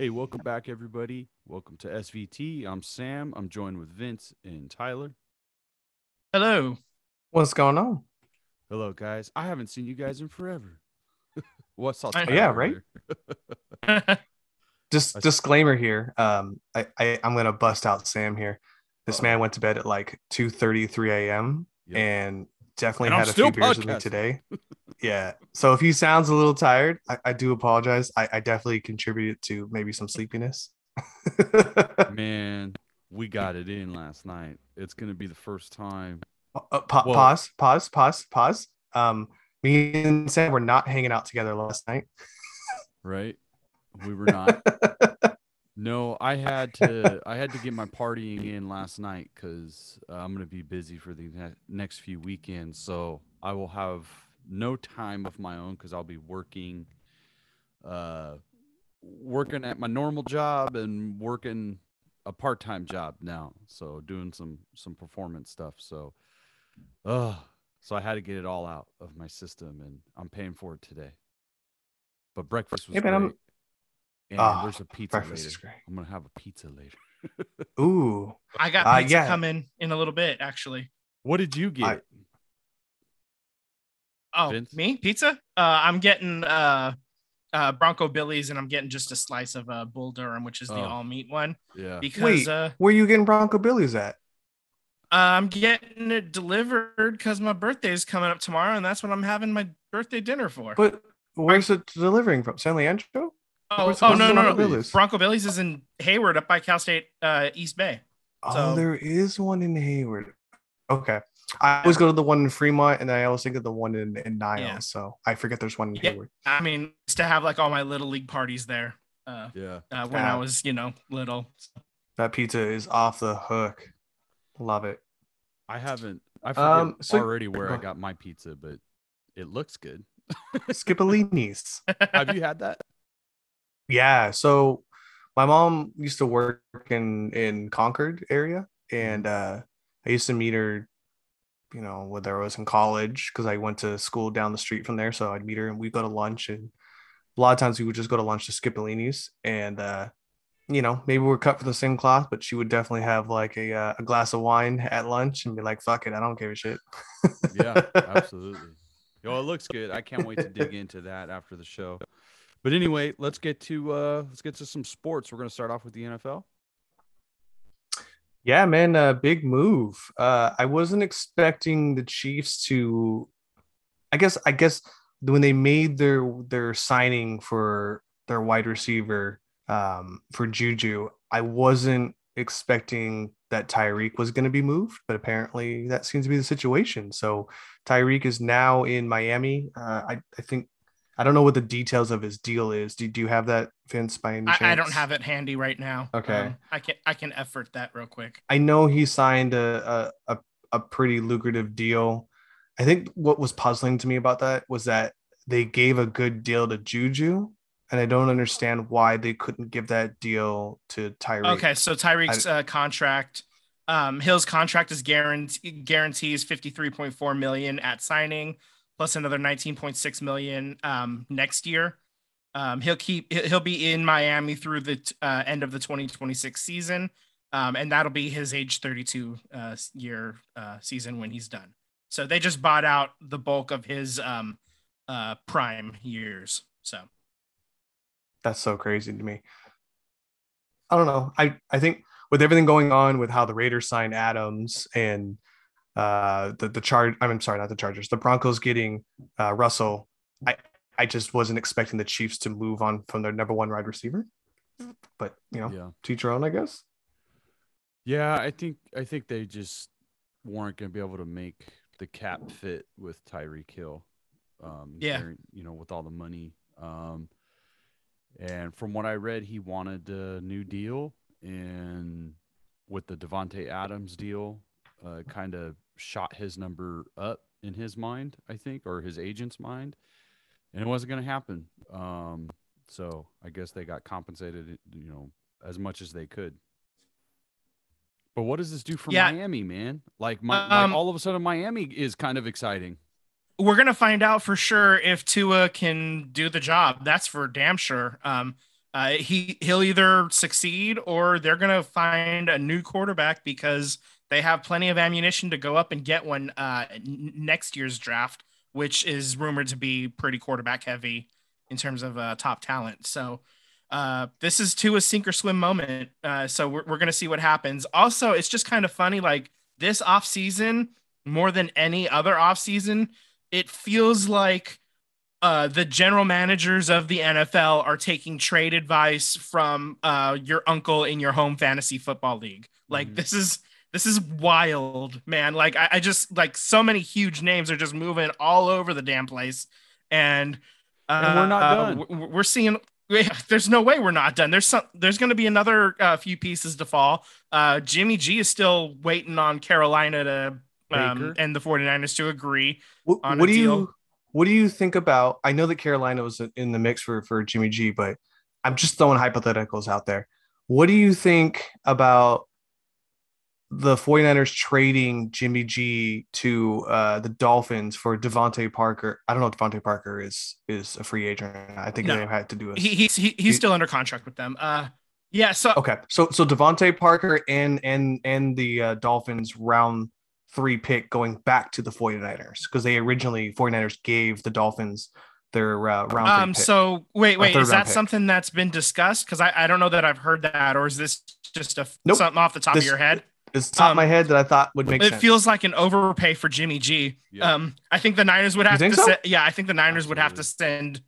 Hey, welcome back, everybody. Welcome to SVT. I'm Sam. I'm joined with Vince and Tyler. Hello. What's going on? Hello, guys. I haven't seen you guys in forever. What's up? Yeah, right? Just disclaimer here. Um, I, I I'm gonna bust out Sam here. This man went to bed at like 2 3 a.m. Yeah. and definitely had a still few beers with me today. yeah. So if he sounds a little tired, I, I do apologize. I, I definitely contributed to maybe some sleepiness. Man, we got it in last night. It's gonna be the first time. Uh, pa- Well- pause, pause, pause, pause. Um, me and Sam were not hanging out together last night. right? We were not. No, I had to. I had to get my partying in last night because uh, I'm gonna be busy for the ne- next few weekends. So I will have no time of my own because I'll be working, uh, working at my normal job and working a part-time job now. So doing some some performance stuff. So, uh, so I had to get it all out of my system, and I'm paying for it today. But breakfast was Hey, man, I'm- great. And Ah, there's a pizza breakfast later. is great. I'm gonna have a pizza later. Ooh, I got Uh, pizza yeah. coming in a little bit, actually. What did you get? I- Oh, Vince? me pizza? Uh, I'm getting uh, uh, Bronco Billy's, and I'm getting just a slice of uh, Bull Durham, which is the Oh. all meat one, yeah. because Wait. uh, where are you getting Bronco Billy's at? I'm getting it delivered because my birthday is coming up tomorrow, and that's what I'm having my birthday dinner for. But where's it delivering from? San Leandro? Oh, where's- oh no, no, no. Billy's? Bronco Billy's is in Hayward, up by Cal State uh, East Bay. Oh, there is one in Hayward. Okay. I always go to the one in Fremont and I always think of the one in, in Niles. Yeah. So I forget there's one in Yeah. Hayward. I mean, used to have like all my little league parties there uh, Yeah. uh, when I Ah. was, you know, little. That pizza is off the hook. Love it. I haven't. I forget Um, so- already where I got my pizza, but it looks good. Skipolini's. Have you had that? Yeah. So my mom used to work in in Concord area, and uh, I used to meet her. You know, whether I was in college because I went to school down the street from there, so I'd meet her and we'd go to lunch. And a lot of times we would just go to lunch to Skipolini's, and uh, you know, maybe we're cut for the same cloth, but she would definitely have like a uh, a glass of wine at lunch and be like, "Fuck it, I don't give a shit." Yeah, absolutely. Yo, it looks good. I can't wait to dig into that after the show. But anyway, let's get to uh let's get to some sports. We're gonna start off with the NFL. Yeah, man, uh, big move. Uh, I wasn't expecting the Chiefs to. I guess. I guess when they made their their signing for their wide receiver um, for Juju, I wasn't expecting that Tyreek was going to be moved, but apparently that seems to be the situation. So Tyreek is now in Miami. Uh, I I think I don't know what the details of his deal is. Do, do you have that, Vince? By any chance? I, I don't have it handy right now. Okay. Um, I can I can effort that real quick. I know he signed a, a a a pretty lucrative deal. I think what was puzzling to me about that was that they gave a good deal to Juju, and I don't understand why they couldn't give that deal to Tyreek. Okay, so Tyreek's uh, contract, um, Hill's contract is guarantee guarantees fifty three point four million at signing, plus another nineteen point six million um, next year. Um, he'll keep he'll be in Miami through the uh, end of the twenty twenty six season, um, and that'll be his age thirty two uh, year uh, season when he's done. So they just bought out the bulk of his um, uh, prime years. So That's so crazy to me. I don't know. I I think with everything going on with how the Raiders signed Adams and uh the the charge I'm sorry, not the Chargers, the Broncos getting uh Russell, I I just wasn't expecting the Chiefs to move on from their number one wide receiver. But you know, Yeah. teach your own, I guess. Yeah, I think I think they just weren't gonna be able to make the cap fit with Tyreek Hill. Um Yeah. during- you know, with all the money. Um and from what I read, he wanted a new deal and with the Davante Adams deal, uh kind of shot his number up in his mind, I think, or his agent's mind. And it wasn't gonna happen. Um so I guess they got compensated, you know, as much as they could. But what does this do for Yeah. Miami, man? Like, my, Um, like all of a sudden, Miami is kind of exciting. we're gonna find out for sure if Tua can do the job. That's for damn sure. Um, uh, he he'll either succeed or they're gonna find a new quarterback because they have plenty of ammunition to go up and get one uh, next year's draft, which is rumored to be pretty quarterback heavy in terms of uh, top talent. So uh, this is to a sink or swim moment. Uh, so we're, we're gonna see what happens. Also, it's just kind of funny, like this off season more than any other off season, it feels like uh, the general managers of the NFL are taking trade advice from uh, your uncle in your home fantasy football league. Like Mhm. this is this is wild, man. Like I, I just like so many huge names are just moving all over the damn place, and, uh, And we're not uh, done. w- w- We're seeing. There's no way we're not done. There's some. There's going to be another uh, few pieces to fall. Uh, Jimmy G is still waiting on Carolina to um, and the 49ers to agree. What, on what a do deal. you what do you think about? I know that Carolina was in the mix for for Jimmy G, but I'm just throwing hypotheticals out there. What do you think about the 49ers trading Jimmy G to uh, the Dolphins for DeVante Parker? I don't know if DeVante Parker is is a free agent. I think No. they had to do it. He, he's he, he's still under contract with them. Uh, yeah. So Okay, so so DeVante Parker and and and the uh, Dolphins round three pick going back to the 49ers because they originally 49ers gave the Dolphins their uh, round three um pick. so wait wait is that pick. something that's been discussed? Because I, I don't know that I've heard that, or is this just a Nope. something off the top This- of your head? It's top of my um, head that I thought would make It sense. feels like an overpay for Jimmy G. Yeah. Um, I think the Niners would have to. think so? se- yeah, I think the Niners would have to send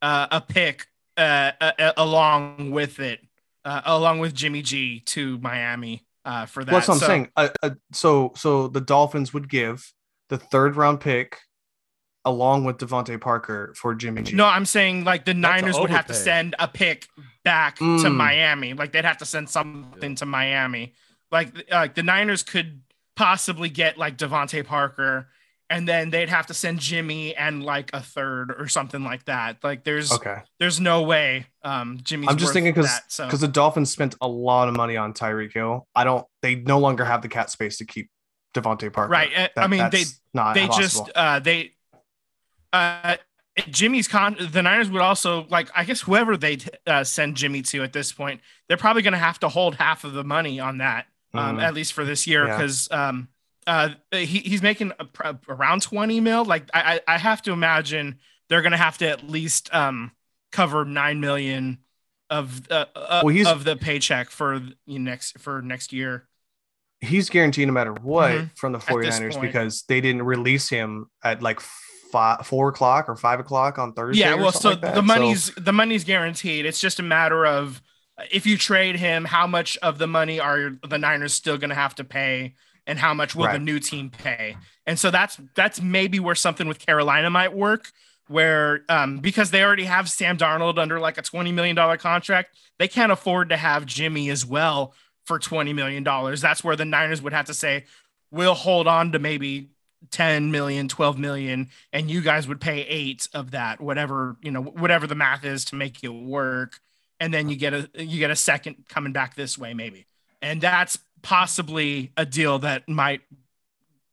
uh, a pick uh, along with it, uh, along with Jimmy G to Miami uh, for that. Well, that's what I'm So- saying. Uh, uh, so so the Dolphins would give the third round pick along with DeVante Parker for Jimmy G. No, I'm saying like the That's Niners would have to send a pick back to Mm. Miami. Like they'd have to send something to Miami. Like like the Niners could possibly get like DeVante Parker, and then they'd have to send Jimmy and like a third or something like that. Like there's Okay. there's no way um Jimmy's I'm just thinking because that, so because the Dolphins spent a lot of money on Tyreek Hill. I don't. They no longer have the cap space to keep DeVante Parker. Right, uh, I mean, they- not they possible. just uh they uh Jimmy's con the Niners would also like I guess whoever they uh, send Jimmy to at this point they're probably going to have to hold half of the money on that um Mhm. at least for this year Yeah. because um uh he, he's making a, pr- around 20 mil like I I I have to imagine they're going to have to at least um cover 9 million of uh, uh, Well, of the paycheck for you know, next for next year he's guaranteed no matter what Mhm. from the this 49ers because they didn't release him at like five, four o'clock or five o'clock on Thursday. Yeah, well, so like the So- money's the money's guaranteed. It's just a matter of if you trade him, how much of the money are the Niners still going to have to pay, and how much will the new team pay? And so that's that's maybe where something with Carolina might work, where um, because they already have Sam Darnold under like a twenty million dollar contract, they can't afford to have Jimmy as well for twenty million dollars. That's where the Niners would have to say, we'll hold on to maybe 10 million 12 million and you guys would pay eight of that whatever you know whatever the math is to make it work and then you get a you get a second coming back this way maybe. And that's possibly a deal that might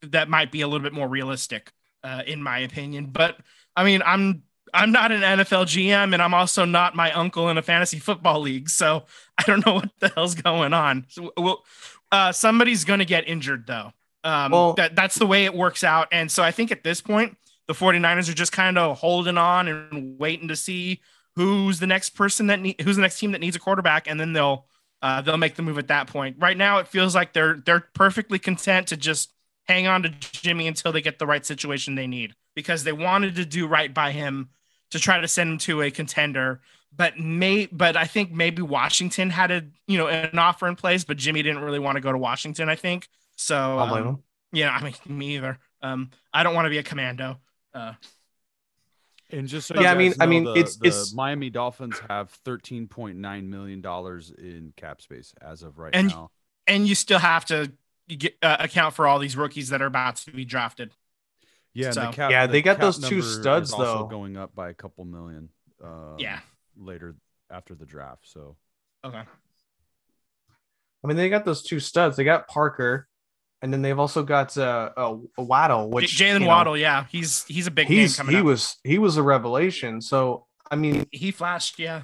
that might be a little bit more realistic uh, in my opinion. But i mean i'm i'm not an nfl gm and i'm also not my uncle in a fantasy football league so i don't know what the hell's going on. So well uh, somebody's gonna get injured though. Um, Well- that, that's the way it works out. And so I think at this point, the 49ers are just kind of holding on and waiting to see who's the next person that need, who's the next team that needs a quarterback, and then they'll uh, they'll make the move at that point. Right now, it feels like they're they're perfectly content to just hang on to Jimmy until they get the right situation they need because they wanted to do right by him to try to send him to a contender. But may but I think maybe Washington had a you know an offer in place, but Jimmy didn't really want to go to Washington. I think so. Um, yeah, I mean, me either. Um, I don't want to be a commando. Uh, And just so Yeah, you I mean- guys I mean, the, it's- the it's- Miami Dolphins have thirteen point nine million dollars in cap space as of right And- now. and you still have to get, uh, account for all these rookies that are about to be drafted. Yeah, so- the cap, Yeah, the they got those two number is studs, also though. going up by a couple million. Uh, Yeah. later after the draft. So Okay. I mean, they got those two studs. They got Parker, and then they've also got uh, uh Waddle, which Jaylen know, Waddle, yeah, he's he's a big name He's coming he up. was he was a revelation. So I mean, he flashed, yeah.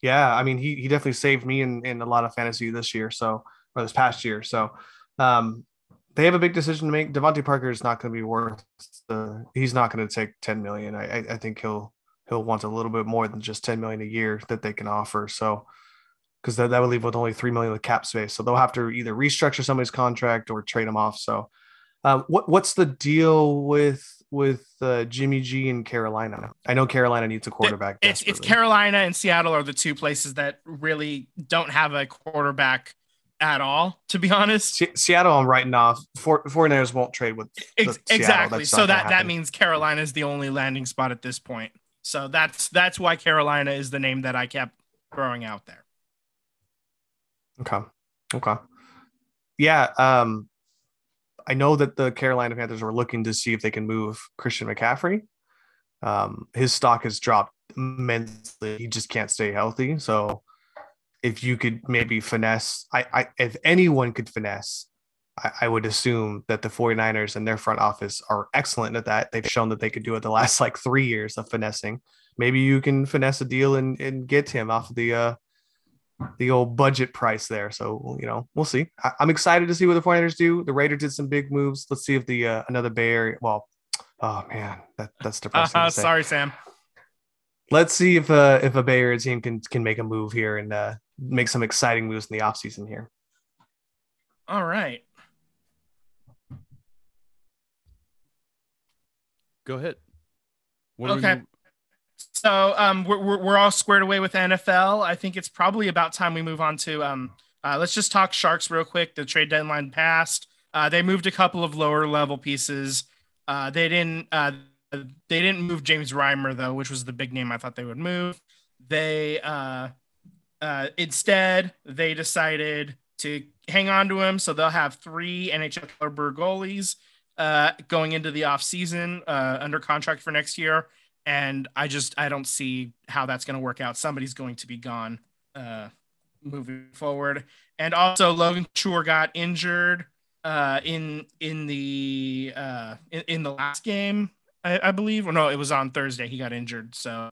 Yeah, I mean, he he definitely saved me in in a lot of fantasy this year. So or this past year. So um, they have a big decision to make. DeVante Parker is not going to be worth. The, he's not going to take ten million. I I think he'll he'll want a little bit more than just ten million a year that they can offer. So because that, that would leave with only three million of cap space. So they'll have to either restructure somebody's contract or trade them off. So um, what what's the deal with with uh, Jimmy G in Carolina? I know Carolina needs a quarterback. It's it's Carolina and Seattle are the two places that really don't have a quarterback at all, to be honest. Se- Seattle, I'm writing off. For 49ers won't trade with Ex- exactly. So that that means Carolina is the only landing spot at this point. So that's that's why Carolina is the name that I kept throwing out there. Okay. Okay. Yeah. Um, I know that the Carolina Panthers were looking to see if they can move Christian McCaffrey. Um, his stock has dropped immensely. He just can't stay healthy. So if you could maybe finesse, I, I if anyone could finesse, I, I, would assume that the 49ers and their front office are excellent at that. They've shown that they could do it the last like three years of finessing. Maybe you can finesse a deal and, and get him off of the uh the old budget price there. So you know, we'll see. I, am excited to see what the 49ers do. The Raiders did some big moves. Let's see if the uh, another Bay Area. Well, oh man, that, that's depressing. Uh, sorry, Sam. Let's see if uh, if a Bay Area team can can make a move here and uh, make some exciting moves in the offseason here. All right. Go ahead. What okay. So um, we're, we're all squared away with NFL. I think it's probably about time we move on to um, uh, let's just talk Sharks real quick. The trade deadline passed. Uh, they moved a couple of lower level pieces. Uh, they didn't uh, they didn't move James Reimer though, which was the big name I thought they would move. They uh, uh, instead, they decided to hang on to him, so they'll have three NHL caliber goalies going into the off season uh, under contract for next year. And I just I don't see how that's going to work out. Somebody's going to be gone uh, moving forward. And also, Logan Couture got injured uh, in in the uh, in, in the last game, I, I believe. Or no, it was on Thursday. He got injured. So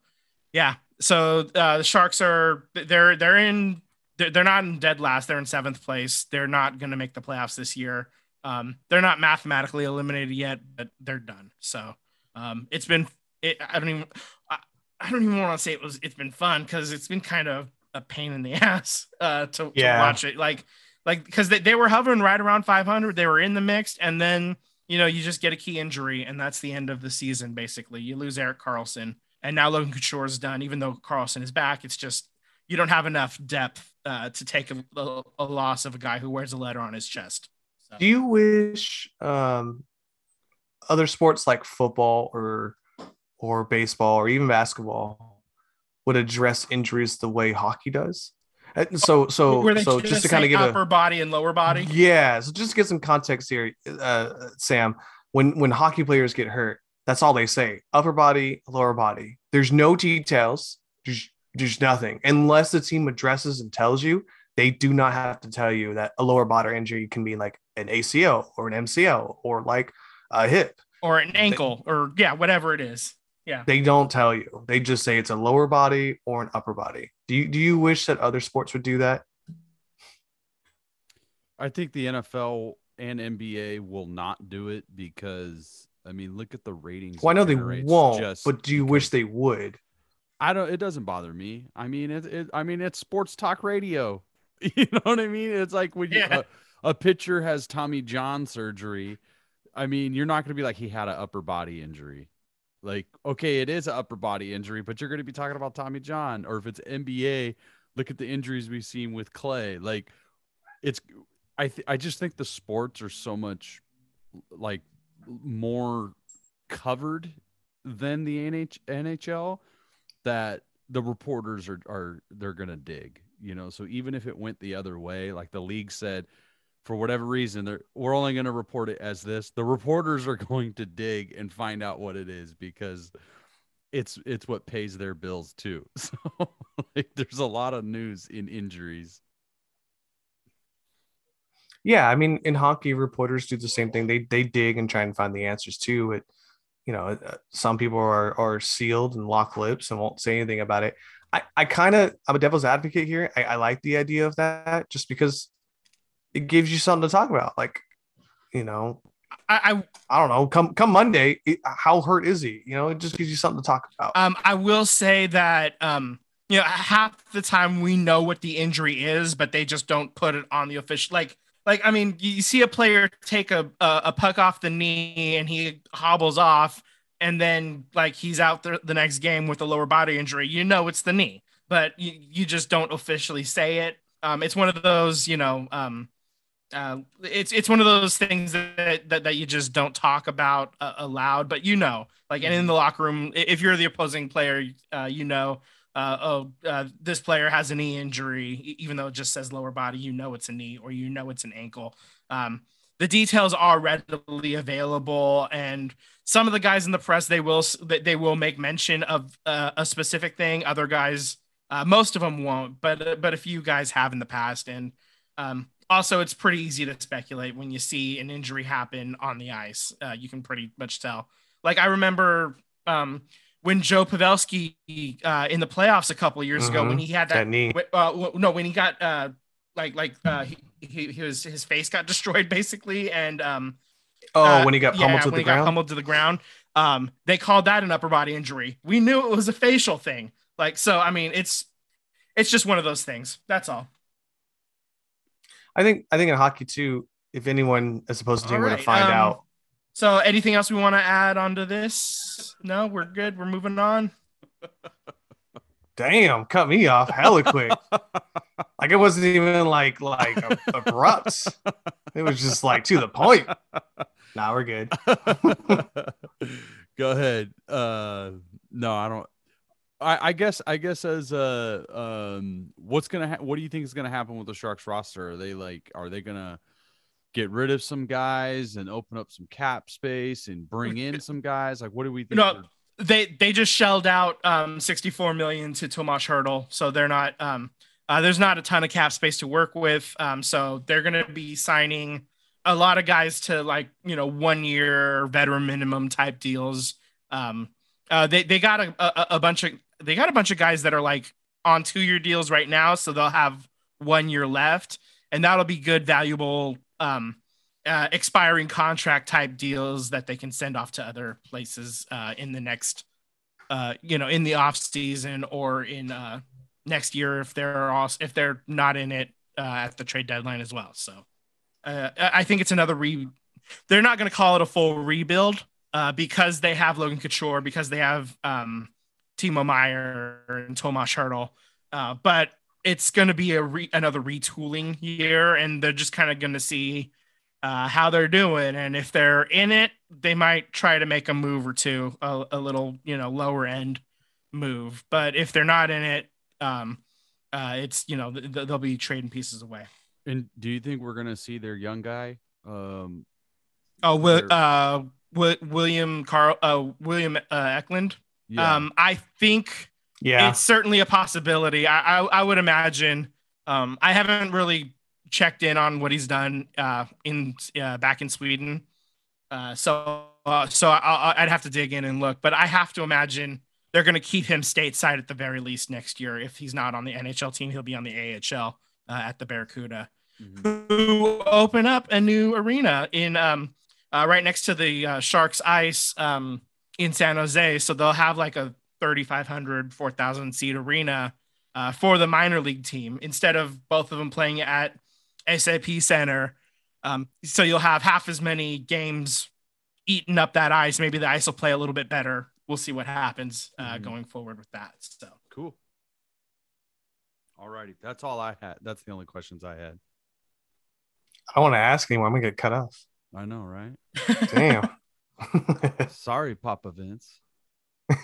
yeah, so uh, the Sharks are they're they're in they're, they're not in dead last. They're in seventh place. They're not going to make the playoffs this year. Um, they're not mathematically eliminated yet, but they're done. So um, it's been it, I don't even I, I don't even want to say it was it's been fun because it's been kind of a pain in the ass uh, to, yeah. to watch it. Like like because they, they were hovering right around 500. They were in the mix, and then you know you just get a key injury, and that's the end of the season. Basically, you lose Erik Karlsson, and now Logan Couture is done. Even though Carlson is back, it's just you don't have enough depth uh, to take a, a, a, loss of a guy who wears a letter on his chest. So. Do you wish um, other sports like football or or baseball or even basketball would address injuries the way hockey does? And So so so just to kind of give upper a, body and lower body. Yeah, so just to get some context here, uh, Sam. When when hockey players get hurt, that's all they say. Upper body, lower body. There's no details. There's, there's nothing. Unless the team addresses and tells you, they do not have to tell you that a lower body injury can be like an ACL or an MCL or like a hip or an ankle or yeah, whatever it is. Yeah. They don't tell you. They just say it's a lower body or an upper body. Do you do you wish that other sports would do that? I think the NFL and NBA will not do it because I mean, look at the ratings. Well, I know they won't, but do you wish they would? I don't. It doesn't bother me. I mean, it. it I mean, it's sports talk radio. You know what I mean? It's like when you, yeah. a, a pitcher has Tommy John surgery. I mean, you're not going to be like he had an upper body injury. Like, okay, it is an upper body injury, but you're going to be talking about Tommy John. Or if it's NBA, look at the injuries we've seen with Klay. Like, it's. I th- I just think the sports are so much like more covered than the NH- NHL that the reporters are are they're gonna dig you know so even if it went the other way like the league said for whatever reason they're we're only going to report it as this the reporters are going to dig and find out what it is because it's it's what pays their bills too so like there's a lot of news in injuries yeah, I mean, in hockey, reporters do the same thing. They they dig and try and find the answers too. It, you know, uh, some people are are sealed and lock lips and won't say anything about it. I, I kind of I'm a devil's advocate here. I, I like the idea of that just because it gives you something to talk about. Like, you know, I, I don't know. Come come Monday, it- how hurt is he? You know, it just gives you something to talk about. I um I will say that um you know half the time we know what the injury is, but they just don't put it on the official like like I mean you see a player take a a, a puck off the knee and he hobbles off and then like he's out there the next game with a lower body injury. You know it's the knee, but you, you just don't officially say it. Um, it's one of those you know um uh, it's it's one of those things that, that that you just don't talk about uh, aloud, but you know, like, and in the locker room, if you're the opposing player, uh, you know, uh, oh, uh, this player has a knee injury, even though it just says lower body, you know it's a knee or you know it's an ankle. Um, the details are readily available, and some of the guys in the press they will they will make mention of uh, a specific thing. Other guys, uh, most of them won't, but but a few guys have in the past, and um, also, it's pretty easy to speculate when you see an injury happen on the ice. Uh, you can pretty much tell. Like I remember um, when Joe Pavelski uh, in the playoffs a couple of years ago when Mhm. he had that that. knee. Uh, no, when he got uh, like like uh, he, he he was his face got destroyed basically, and um, Oh, uh, when he got pummeled yeah, to when the he got ground. pummeled to the ground. Um, they called that an upper body injury. We knew it was a facial thing. Like so, I mean, it's it's just one of those things. That's all. I think I think in hockey too, if anyone is supposed to All were to find um, out. So, anything else we want to add onto this? No, we're good. We're moving on. Damn, cut me off hella quick. like it wasn't even like like ab- abrupt. It was just like to the point. Now we're good. Go ahead. Uh, no, I don't. I, I guess I guess as uh um what's gonna ha- what do you think is gonna happen with the Sharks roster? Are they like are they gonna get rid of some guys and open up some cap space and bring in some guys? Like what do we think? No, They they just shelled out um 64 million to Tomas Hertl, so they're not um uh, there's not a ton of cap space to work with. Um, so they're gonna be signing a lot of guys to like you know one year veteran minimum type deals. Um, uh, they they got a, a a bunch of they got a bunch of guys that are like on two year deals right now, so they'll have one year left, and that'll be good, valuable, um, uh, expiring contract type deals that they can send off to other places uh, in the next, uh, you know, in the off season or in uh, next year if they're also if they're not in it uh, at the trade deadline as well. So uh, I think it's another re. They're not going to call it a full rebuild uh, because they have Logan Couture because they have um, Timo Meier and Tomas Hertl, uh, but it's going to be a re- another retooling year, and they're just kind of going to see uh, how they're doing, and if they're in it, they might try to make a move or two, a, a little you know lower end move. But if they're not in it, um, uh, it's you know th- th- they'll be trading pieces away. and do you think we're gonna see their young guy? Um, Oh, Will, uh, Wi- William Carl, uh, William uh, Eklund. Yeah. Um, I think Yeah. it's certainly a possibility. I, I, I would imagine. Um, I haven't really checked in on what he's done uh, in uh, back in Sweden, uh, so uh, so I, I'd have to dig in and look. But I have to imagine they're going to keep him stateside at the very least next year. If he's not on the NHL team, he'll be on the AHL uh, at the Barracuda Mhm. who open up a new arena in um uh, right next to the uh, Sharks ice um in San Jose. So they'll have like a 3,500, 4,000 seat arena uh, for the minor league team instead of both of them playing at SAP Center. Um, so you'll have half as many games eating up that ice. Maybe the ice will play a little bit better. We'll see what happens uh, Mhm. going forward with that. So Cool. All righty. That's all I had. That's the only questions I had. I don't want to ask anyone. I'm gonna get cut off. I know, right? Damn. Sorry, Papa Vince.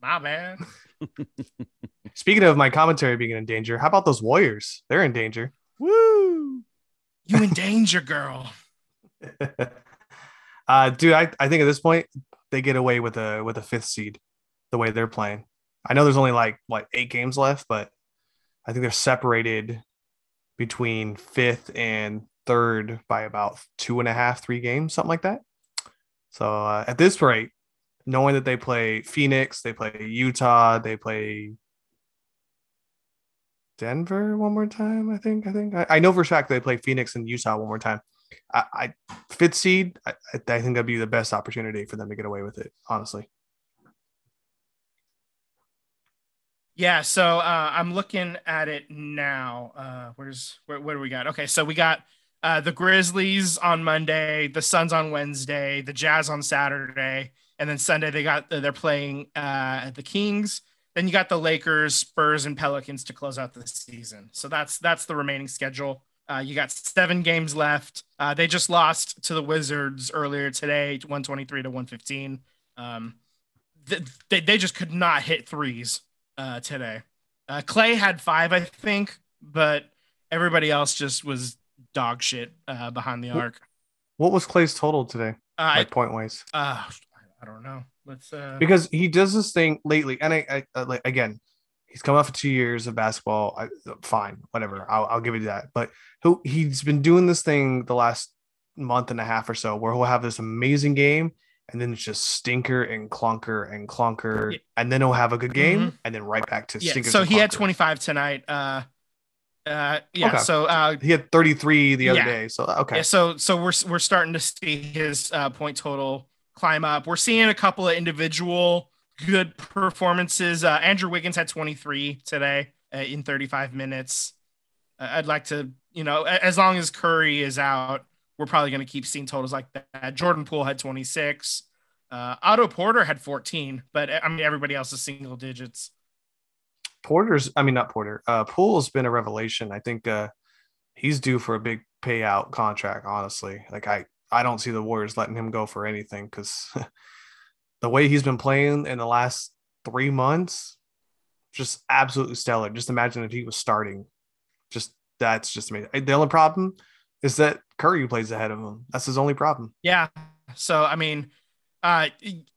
my man. Speaking of my commentary being in danger, how about those Warriors? They're in danger. Woo! You in danger, girl. uh, dude, I, I think at this point they get away with a with a fifth seed, the way they're playing. I know there's only like what eight games left, but I think they're separated between fifth and third by about two and a half, three games, something like that. So uh, at this rate, knowing that they play Phoenix, they play Utah, they play Denver one more time. I think. I think I, I know for a fact they play Phoenix and Utah one more time. I, I fifth seed. I, I think that'd be the best opportunity for them to get away with it. Honestly. Yeah, so uh, I'm looking at it now. Uh, where's where, what do we got? Okay, so we got uh, the Grizzlies on Monday, the Suns on Wednesday, the Jazz on Saturday, and then Sunday they got they're playing uh, the Kings. Then you got the Lakers, Spurs, and Pelicans to close out the season. So that's that's the remaining schedule. Uh, you got seven games left. Uh, they just lost to the Wizards earlier today, 123 to 115. Um, they, they just could not hit threes uh, today. Uh, Klay had five, I think, but everybody else just was dog shit uh, behind the arc. What was Klay's total today? Uh, like point wise? Uh, I don't know. Let's uh... because he does this thing lately, and I, I, I like again, he's coming off of two years of basketball. I, fine, whatever. I'll, I'll give you that. But who he's been doing this thing the last month and a half or so, where he'll have this amazing game, and then it's just stinker and clunker and clunker, yeah. and then he'll have a good game, mm-hmm. and then right back to yeah. So he had 25 tonight. Uh, uh, yeah. Okay. So uh, he had 33 the other yeah. day. So okay. Yeah. So so we're we're starting to see his uh, point total climb up. We're seeing a couple of individual good performances. Uh, Andrew Wiggins had 23 today uh, in 35 minutes. Uh, I'd like to, you know, as long as Curry is out, we're probably going to keep seeing totals like that. Jordan Poole had 26. Uh, Otto Porter had 14, but I mean, everybody else is single digits. Porter's, I mean, not Porter, uh, Poole's been a revelation. I think uh, he's due for a big payout contract, honestly. Like, I, I don't see the Warriors letting him go for anything because the way he's been playing in the last three months, just absolutely stellar. Just imagine if he was starting. Just that's just amazing. The only problem is that Curry plays ahead of him. That's his only problem. Yeah. So I mean, uh,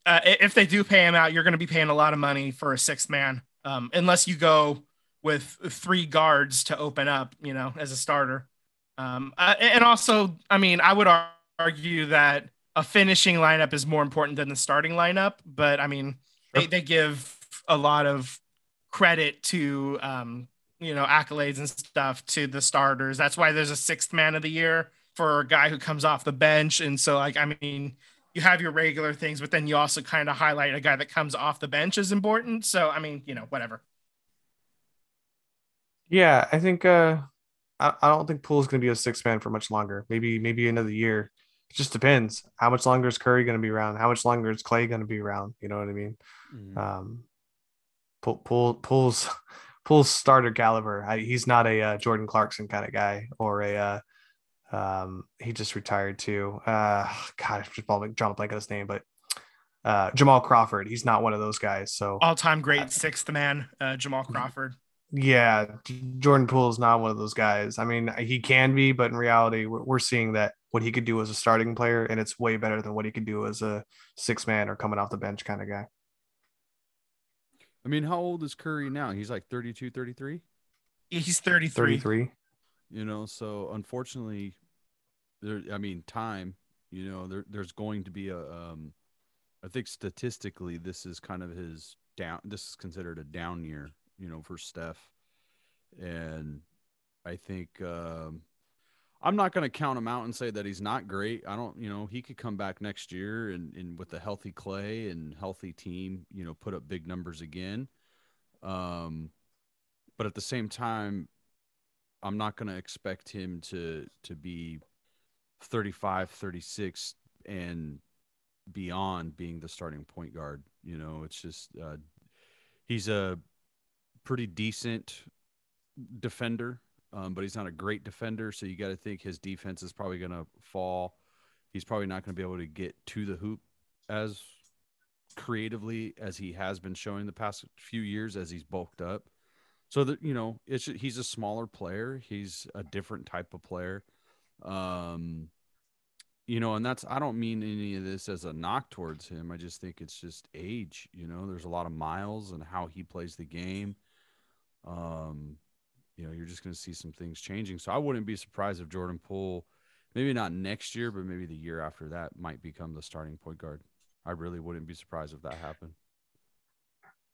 uh if they do pay him out, you're going to be paying a lot of money for a sixth man, um, unless you go with three guards to open up, you know, as a starter. Um, uh, and also, I mean, I would argue that a finishing lineup is more important than the starting lineup, but I mean, they, they give a lot of credit to um, you know accolades and stuff to the starters. That's why there's a sixth man of the year for a guy who comes off the bench. And so, like, I mean, you have your regular things, but then you also kind of highlight a guy that comes off the bench is important. So, I mean, you know, whatever. Yeah, I think uh I, I don't think Poole's gonna be a six man for much longer. Maybe maybe another year. It just depends. How much longer is Curry gonna be around? How much longer is Klay gonna be around? You know what I mean? Mm-hmm. Um Poole, Poole Poole's Poole's starter caliber. I, he's not a uh, Jordan Clarkson kind of guy or a uh, um, he just retired too. Uh, God, I just drawing a blank on his name, but uh, Jamal Crawford. He's not one of those guys. So all time great uh, sixth man, uh, Jamal Crawford. Yeah, Jordan Poole is not one of those guys. I mean, he can be, but in reality, we're, we're seeing that what he could do as a starting player, and it's way better than what he could do as a six man or coming off the bench kind of guy. I mean, how old is Curry now? He's like 32, 33? He's 33. 33. You know, so unfortunately, there. I mean, time. You know, there, there's going to be a. Um, I think statistically, this is kind of his down. This is considered a down year. You know, for Steph, and I think um, I'm not going to count him out and say that he's not great. I don't. You know, he could come back next year and, and with a healthy Klay and healthy team, you know, put up big numbers again. Um, but at the same time, I'm not going to expect him to to be 35, 36, and beyond being the starting point guard. You know, it's just uh, he's a pretty decent defender, um, but he's not a great defender. So you got to think his defense is probably going to fall. He's probably not going to be able to get to the hoop as creatively as he has been showing the past few years as he's bulked up. So that you know, it's he's a smaller player. He's a different type of player. Um, you know, and that's I don't mean any of this as a knock towards him. I just think it's just age. You know, there's a lot of miles and how he plays the game. Um, you know, you're just going to see some things changing. So I wouldn't be surprised if Jordan Poole, maybe not next year, but maybe the year after that, might become the starting point guard. I really wouldn't be surprised if that happened.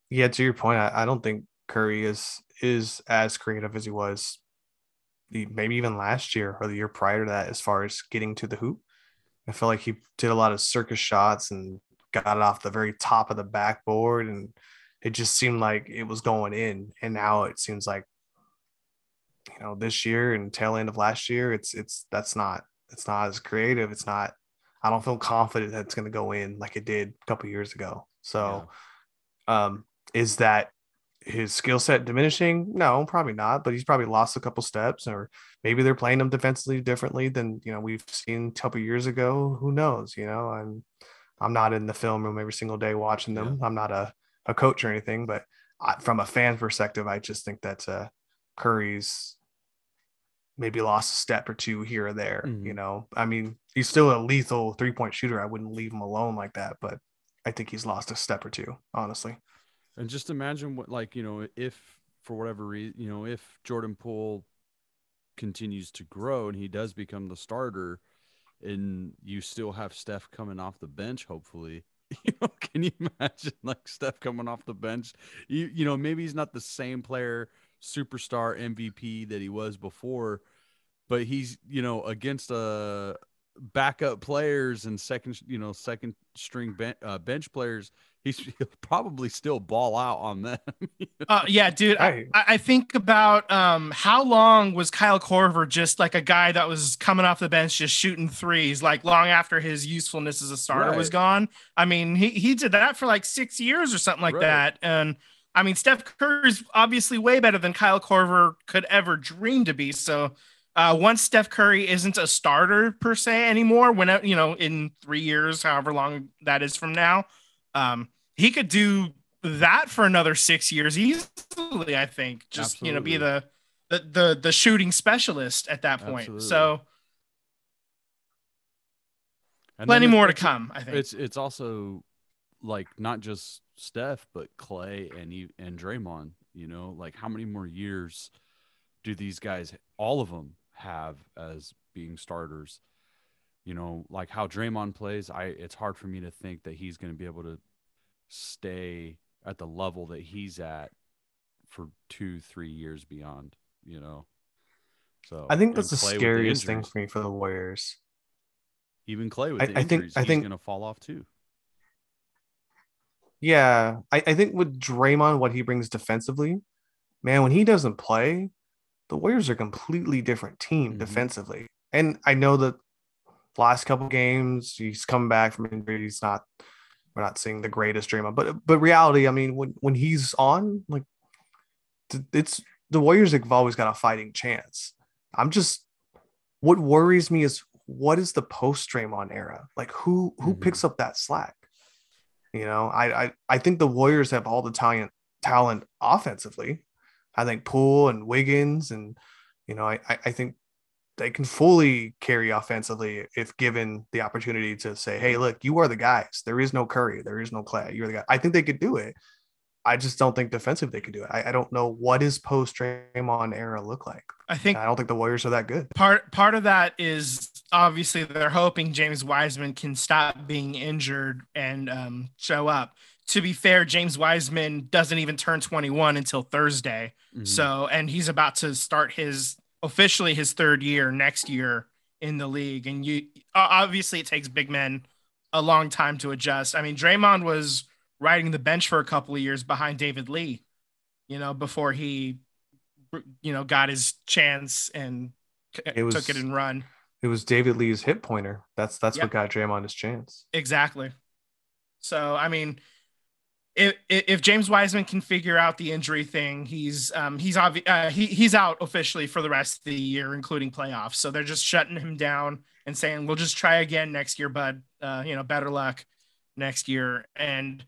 Yeah, to your point, I, I don't think Curry is is as creative as he was maybe even last year or the year prior to that as far as getting to the hoop. I feel like he did a lot of circus shots and got it off the very top of the backboard and it just seemed like it was going in and now it seems like you know this year and tail end of last year it's it's that's not it's not as creative it's not i don't feel confident that it's going to go in like it did a couple years ago so yeah. um is that his skill set diminishing no probably not but he's probably lost a couple steps or maybe they're playing him defensively differently than you know we've seen a couple years ago who knows you know i'm i'm not in the film room every single day watching them yeah. i'm not a, a coach or anything but I, from a fan perspective i just think that uh, curry's maybe lost a step or two here or there. Mm-hmm. You know, I mean, he's still a lethal three point shooter. I wouldn't leave him alone like that, but I think he's lost a step or two, honestly. And just imagine what, like, you know, if for whatever reason, you know, if Jordan Poole continues to grow and he does become the starter, and you still have Steph coming off the bench, hopefully. You know, can you imagine like Steph coming off the bench? You you know, maybe he's not the same player superstar MVP that he was before, but he's you know against uh backup players and second you know second string ben- uh, bench players he's he'll probably still ball out on them uh, yeah dude I, I think about um how long was kyle korver just like a guy that was coming off the bench just shooting threes like long after his usefulness as a starter right. was gone i mean he, he did that for like six years or something like right. that and I mean, Steph Curry is obviously way better than Kyle Korver could ever dream to be. So uh, once Steph Curry isn't a starter per se anymore, when you know in three years, however long that is from now, um, he could do that for another six years easily. I think just Absolutely. you know be the, the the the shooting specialist at that point. Absolutely. So. And plenty more to come. I think it's it's also like not just Steph, but Klay and and Draymond. You know, like how many more years do these guys, all of them, have as being starters? You know, like how Draymond plays. I it's hard for me to think that he's going to be able to stay at the level that he's at for two, three years beyond. You know, so I think that's the scariest the thing for me for the Warriors. Even Klay with I, the injuries, I think I think going to fall off too. Yeah, I, I think with Draymond, what he brings defensively, man, when he doesn't play, the Warriors are a completely different team mm-hmm. defensively. And I know that last couple games he's come back from injury. He's not we're not seeing the greatest Draymond, but but reality, I mean, when when he's on, like it's the Warriors have always got a fighting chance. I'm just what worries me is what is the post Draymond era? Like who who mm-hmm. picks up that slack? You know, I, I I think the Warriors have all the talent talent offensively. I think Poole and Wiggins and you know, I I think they can fully carry offensively if given the opportunity to say, hey, look, you are the guys. There is no Curry, there is no Klay. You're the guy. I think they could do it. I just don't think defensive they could do it. I, I don't know what is does post Draymond era look like. I think I don't think the Warriors are that good. Part part of that is obviously they're hoping James Wiseman can stop being injured and um, show up. To be fair, James Wiseman doesn't even turn 21 until Thursday. Mm-hmm. So, and he's about to start his officially his third year next year in the league. And you obviously it takes big men a long time to adjust. I mean, Draymond was riding the bench for a couple of years behind David Lee, you know, before he, you know, got his chance and it was, took it and run. It was David Lee's hip pointer. That's that's yep. what got Draymond his chance. Exactly. So I mean, if if James Wiseman can figure out the injury thing, he's um he's obvi- uh, he he's out officially for the rest of the year, including playoffs. So they're just shutting him down and saying, "We'll just try again next year, bud. Uh, you know, better luck next year." And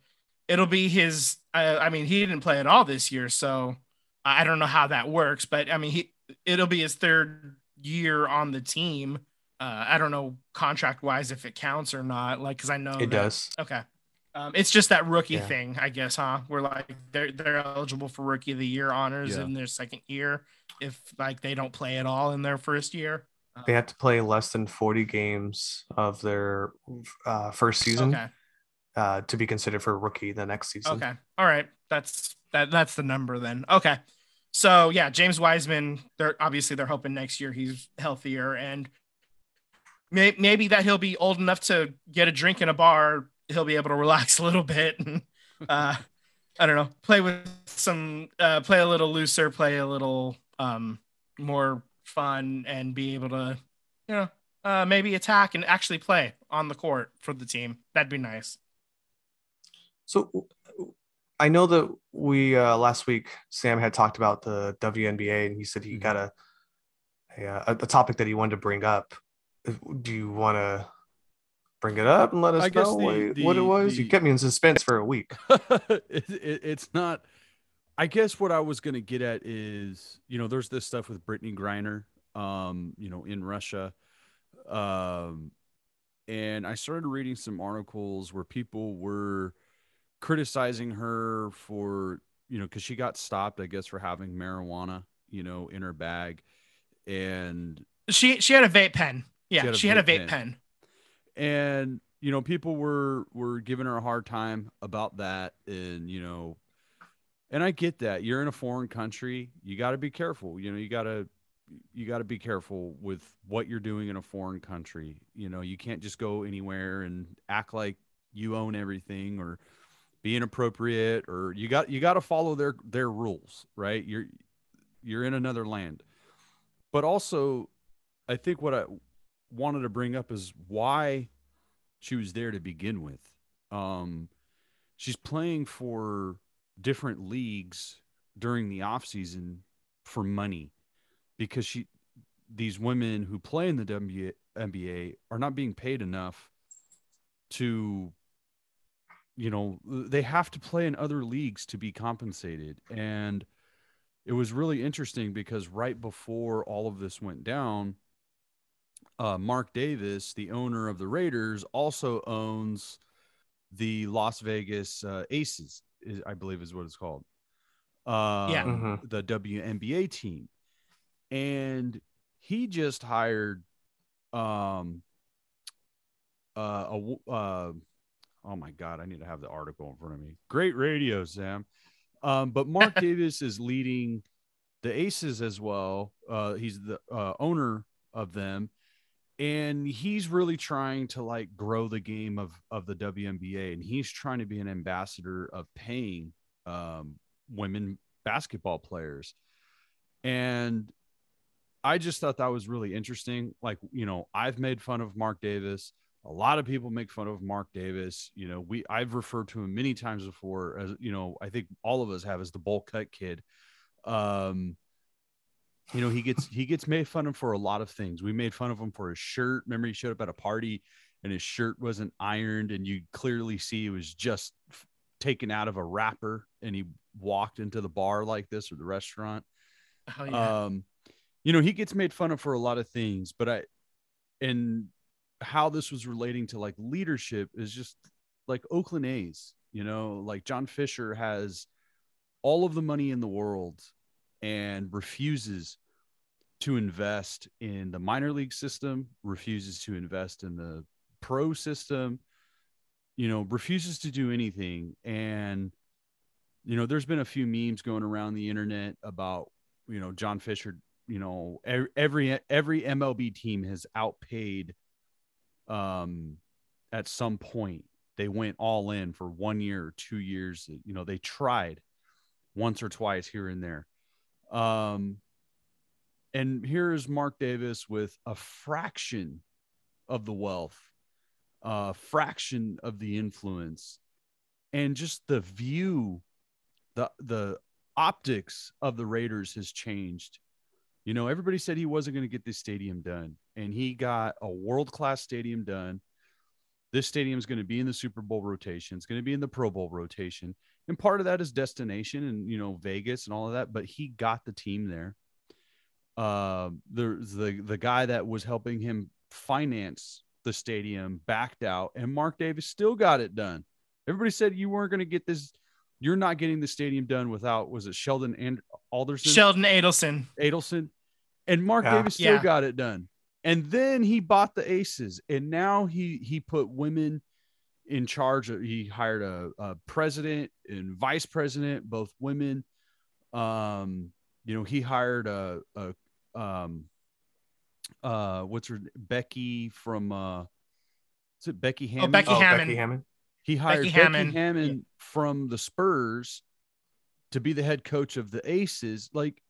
it'll be his. Uh, I mean, he didn't play at all this year, so I don't know how that works. But I mean, he it'll be his third year on the team. Uh, I don't know contract wise if it counts or not. Like, because I know it that, does. Okay. Um, it's just that rookie yeah. thing, I guess, huh? We're like they're they're eligible for rookie of the year honors yeah. in their second year if like they don't play at all in their first year. They have to play less than forty games of their uh, first season. Okay uh, to be considered for rookie the next season. Okay. All right. That's that that's the number then. Okay. So yeah, James Wiseman, they're obviously they're hoping next year he's healthier and may, maybe that he'll be old enough to get a drink in a bar, he'll be able to relax a little bit and uh I don't know, play with some uh play a little looser, play a little um more fun and be able to, you know, uh maybe attack and actually play on the court for the team. That'd be nice. So I know that we uh, last week Sam had talked about the WNBA and he said he Mhm. got a a a topic that he wanted to bring up. Do you want to bring it up and let us I know the- what, the- what it was? you kept me in suspense for a week. it, it, it's not. I guess what I was gonna get at is, you know, there's this stuff with Brittney Griner, um, you know, in Russia, um, and I started reading some articles where people were criticizing her for, you know, because she got stopped, I guess, for having marijuana, you know, in her bag, and She she had a vape pen. Yeah, had a she had a vape vape pen. pen. And you know people were were giving her a hard time about that. And you know and i get that. You're in a foreign country. You got to be careful. You know you got to you got to be careful with what you're doing in a foreign country. You know you can't just go anywhere and act like you own everything or be inappropriate or you got you got to follow their their rules right? You're you're in another land. But also i think what i wanted to bring up is why she was there to begin with. Um, she's playing for different leagues during the off season for money because she these women who play in the WNBA NBA are not being paid enough to you know they have to play in other leagues to be compensated and it was really interesting because right before all of this went down uh, Mark Davis, the owner of the Raiders, also owns the Las Vegas uh, Aces, is, I believe is what it's called. Um, Yeah. Mhm. The WNBA team. And he just hired um, uh, a, w- uh, oh my God, I need to have the article in front of me. Great radio, Sam. Um, but Mark Davis is leading the Aces as well. Uh, he's the uh, owner of them and he's really trying to like grow the game of of the WNBA and he's trying to be an ambassador of paying um women basketball players. And I just thought that was really interesting. Like you know I've made fun of Mark Davis. A lot of people make fun of Mark Davis. You know we I've referred to him many times before as you know I think all of us have as the bowl cut kid. Um you know he gets he gets made fun of for a lot of things. We made fun of him for his shirt. Remember he showed up at a party and his shirt wasn't ironed and you clearly see it was just taken out of a wrapper and he walked into the bar like this or the restaurant. Oh yeah. um you know he gets made fun of for a lot of things but i and how this was relating to like leadership is just like oakland a's you know like john fisher has all of the money in the world and refuses to invest in the minor league system refuses to invest in the pro system you know refuses to do anything. And you know there's been a few memes going around the internet about you know John Fisher you know every every MLB team has outpaid um at some point. They went all in for one year or two years. You know they tried once or twice here and there um and here's Mark Davis with a fraction of the wealth a fraction of the influence and just the view the the optics of the Raiders has changed. You know, everybody said he wasn't going to get this stadium done, and he got a world class stadium done. This stadium is going to be in the Super Bowl rotation. It's going to be in the Pro Bowl rotation, and part of that is destination and you know Vegas and all of that. But he got the team there. Uh, the the the guy that was helping him finance the stadium backed out, and Mark Davis still got it done. Everybody said you weren't going to get this. You're not getting the stadium done without was it Sheldon and Alderson, Sheldon Adelson. Adelson, and Mark Yeah. Davis still Yeah. got it done. And then he bought the Aces, and now he he put women in charge of he hired a, a president and vice president both women um you know he hired a, a um uh what's her becky from uh is it becky hammond Oh, Becky Oh, Hammond. Becky Hammond. he hired Becky becky Hammond. hammond, from the spurs to be the head coach of the aces like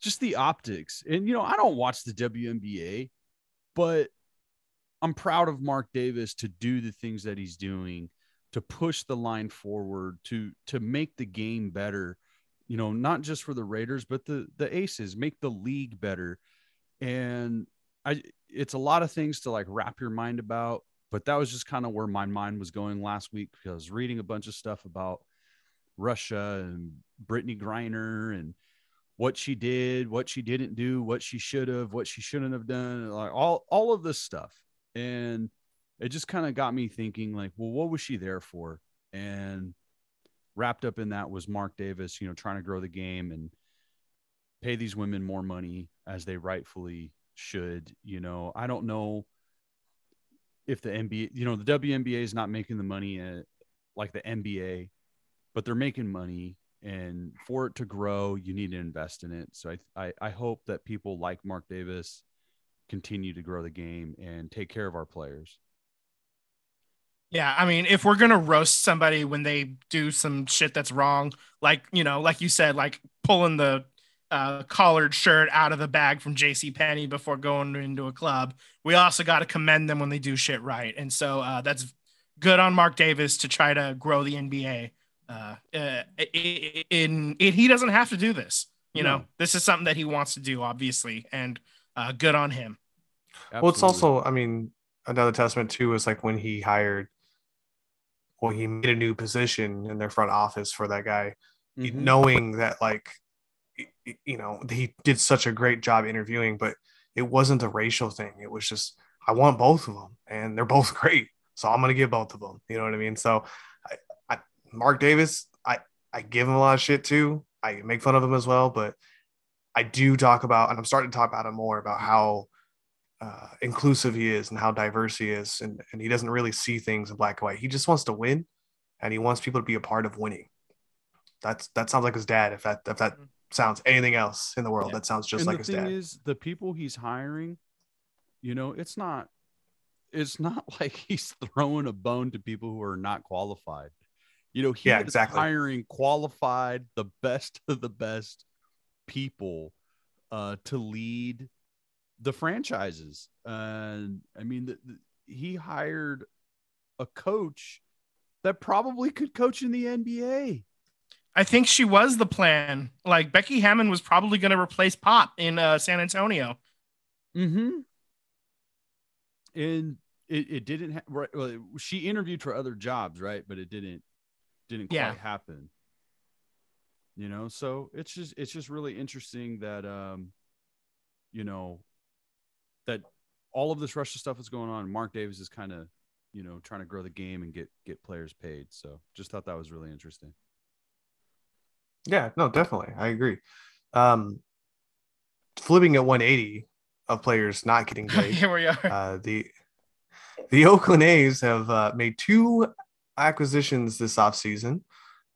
just the optics and you know i don't watch the WNBA but I'm proud of Mark Davis to do the things that he's doing to push the line forward to to make the game better you know not just for the Raiders but the the Aces make the league better and I it's a lot of things to like wrap your mind about but that was just kind of where my mind was going last week because reading a bunch of stuff about Russia and Brittney Griner and what she did, what she didn't do, what she should have, what she shouldn't have done, like all all of this stuff. And it just kind of got me thinking like, well, what was she there for? And wrapped up in that was Mark Davis, you know, trying to grow the game and pay these women more money as they rightfully should. You know, I don't know if the NBA, you know, the WNBA is not making the money at, like the NBA, but they're making money and for it to grow you need to invest in it so I, I i hope that people like mark davis continue to grow the game and take care of our players Yeah, I mean, if we're gonna roast somebody when they do some shit that's wrong, like you know, like you said, like pulling the uh, collared shirt out of the bag from J.C. Penney before going into a club, we also got to commend them when they do shit right, and so uh, that's good on Mark Davis to try to grow the NBA. Uh, uh, in, in he doesn't have to do this, you know. No. This is something that he wants to do, obviously, and uh, good on him. Well, it's also, I mean, another testament too is like when he hired, well, he made a new position in their front office for that guy, Mhm. knowing that like, y- y- you know, he did such a great job interviewing, but it wasn't a racial thing. It was just, I want both of them, and they're both great, so I'm gonna give both of them. You know what I mean? So, I, I, Mark Davis, I, I give him a lot of shit too. I make fun of him as well, but I do talk about, and I'm starting to talk about him more about how uh, inclusive he is and how diverse he is, and and he doesn't really see things in black and white. He just wants to win, and he wants people to be a part of winning. That's that sounds like his dad. If that if that Mhm. sounds anything else in the world, Yeah. that sounds just and like the his thing dad. is the people he's hiring you know it's not it's not like he's throwing a bone to people who are not qualified you know he Yeah, is exactly. hiring qualified the best of the best people uh to lead the franchises and i mean the, the, he hired a coach that probably could coach in the nba I think she was the plan. Like Becky Hammond was probably going to replace Pop in uh, San Antonio. Mm-hmm. And it, it didn't ha- right. Well, she interviewed for other jobs, right? But it didn't didn't quite Yeah. happen. You know, so it's just it's just really interesting that um, you know, that all of this Russia stuff is going on. Mark Davis is kind of, you know, trying to grow the game and get get players paid. So just thought that was really interesting. Yeah, no, definitely, I agree. Um, flipping at 180 of players not getting paid. Here we are. uh, the the Oakland A's have uh, made two acquisitions this offseason.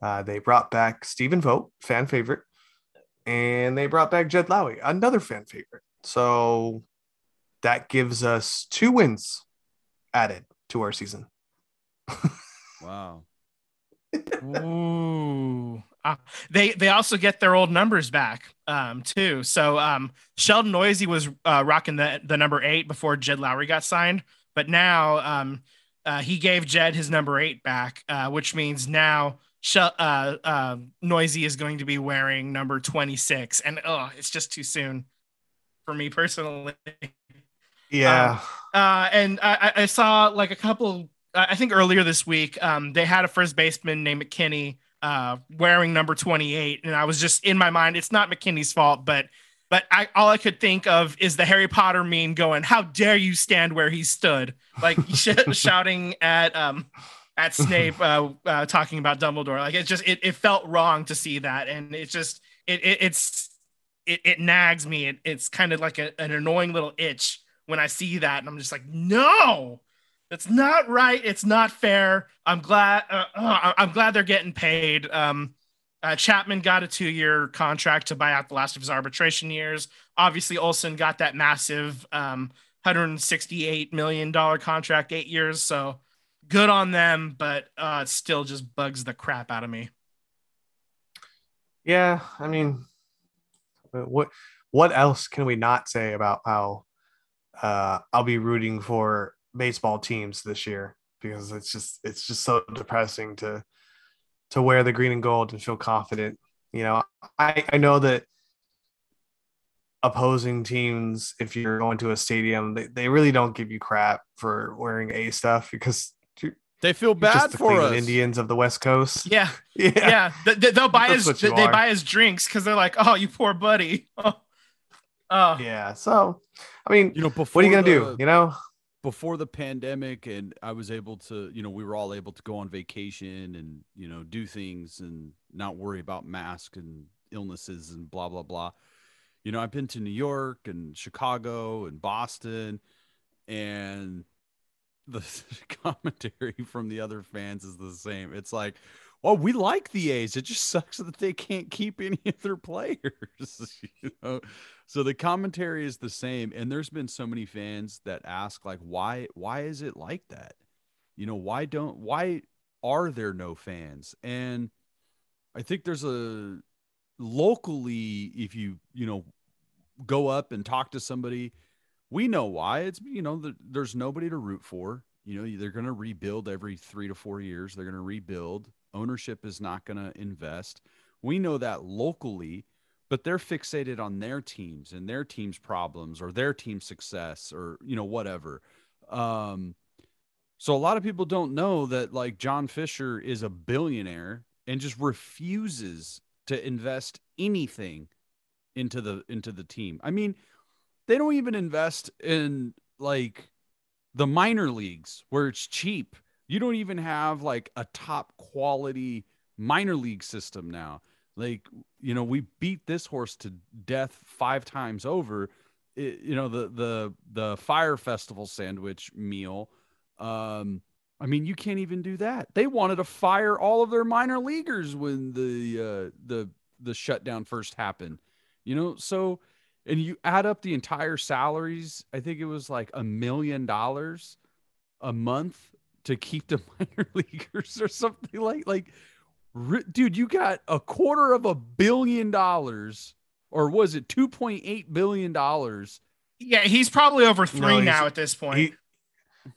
Uh, they brought back Stephen Vogt, fan favorite, and they brought back Jed Lowrie, another fan favorite. So that gives us two wins added to our season. Wow. Ooh. Uh, they they also get their old numbers back um too. So um Sheldon Neuse was uh, rocking the the number 8 before Jed Lowrie got signed, but now um uh, he gave Jed his number 8 back, uh, which means now Shel- uh, uh, Neuse is going to be wearing number 26 and oh, it's just too soon for me personally. Yeah, Uh, and I, I- saw like a couple. I I think earlier this week, um, they had a first baseman named McKinney uh, wearing number 28, and I was just in my mind. It's not McKinney's fault, but but I all I could think of is the Harry Potter meme going, "How dare you stand where he stood?" Like sh- shouting at um at Snape, uh, uh, talking about Dumbledore. Like it just it, it felt wrong to see that, and it just it, it it's it, it nags me. It, it's kind of like a, an annoying little itch when I see that, and I'm just like, no, It's not right. It's not fair. I'm glad. Uh, uh, I'm glad they're getting paid. Um, uh, Chapman got a two-year contract to buy out the last of his arbitration years. Obviously, Olson got that massive um, 168 million dollar contract, eight years. So good on them, but uh, still just bugs the crap out of me. Yeah, I mean, what what else can we not say about how uh, I'll be rooting for baseball teams this year because it's just it's just so depressing to to wear the green and gold and feel confident. You know, I I know that opposing teams, if you're going to a stadium, they, they really don't give you crap for wearing A stuff because they feel bad for us. Indians of the West Coast. Yeah, yeah. yeah. They, will buy his they, they buy his drinks because they're like, oh, you poor buddy. Oh. oh. Yeah. So, I mean, you know, what are you gonna the, do? You know, before the pandemic, and I was able to, you know, we were all able to go on vacation and you know do things and not worry about masks and illnesses and blah blah blah. You know, I've been to New York and Chicago and Boston, and the commentary from the other fans is the same. It's like, well, we like the A's. It just sucks that they can't keep any of their players. you know, so the commentary is the same. And there's been so many fans that ask, like, why, why is it like that? You know, why don't, why are there no fans? And I think there's a locally, if you, you know, go up and talk to somebody we know why. It's you know the, there's nobody to root for. You know they're going to rebuild every three to four years. They're going to rebuild. Ownership is not going to invest. We know that locally, but they're fixated on their teams and their team's problems or their team's success or you know whatever. Um, so a lot of people don't know that like John Fisher is a billionaire and just refuses to invest anything into the into the team. I mean, they don't even invest in like the minor leagues where it's cheap. You don't even have like a top quality minor league system now. Like, you know, we beat this horse to death five times over. It, you know, the the the Fyre Festival sandwich meal. Um, I mean, you can't even do that. They wanted to fire all of their minor leaguers when the uh, the the shutdown first happened. You know, so and you add up the entire salaries, I think it was like a million dollars a month to keep the minor leaguers or something like like dude, you got a quarter of a billion dollars or was it 2.8 billion dollars? Yeah, he's probably over 3 no, now at this point. He,